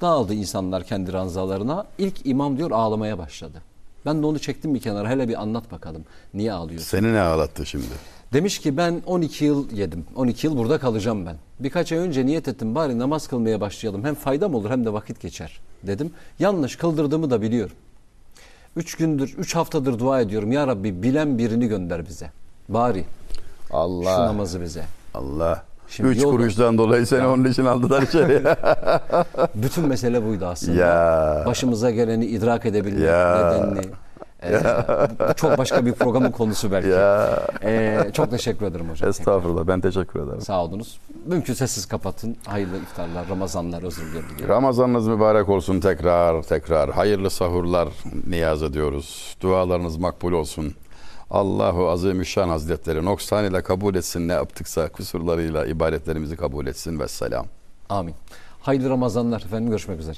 Dağıldı insanlar kendi ranzalarına. İlk imam diyor ağlamaya başladı. Ben de onu çektim bir kenara hele bir anlat bakalım. Niye ağlıyorsun? Seni ne ağlattı şimdi? Demiş ki ben 12 yıl yedim. 12 yıl burada kalacağım ben. Birkaç ay önce niyet ettim bari namaz kılmaya başlayalım. Hem faydam olur hem de vakit geçer dedim. Yanlış kıldırdığımı da biliyorum. Üç gündür, üç haftadır dua ediyorum. Ya Rabbi bilen birini gönder bize. Bari şu Allah. namazı bize. Allah. Şimdi Üç yolda- kuruştan dolayı seni onun için aldılar içeri. Bütün mesele buydu aslında. Ya. Başımıza geleni idrak edebilmek Ya. nedenini. Ee, bu çok başka bir programın konusu belki. ya. Ee, çok teşekkür ederim hocam. Estağfurullah ben teşekkür ederim. Sağ olunuz. Mümkünse siz kapatın. Hayırlı iftarlar, Ramazanlar özür diliyorum. Ramazanınız mübarek olsun tekrar tekrar. Hayırlı sahurlar niyaz ediyoruz. Dualarınız makbul olsun. Allahu Azimüşşan Hazretleri noksan ile kabul etsin ne yaptıksa kusurlarıyla ibadetlerimizi kabul etsin ve selam. Amin. Hayırlı Ramazanlar efendim. Görüşmek üzere.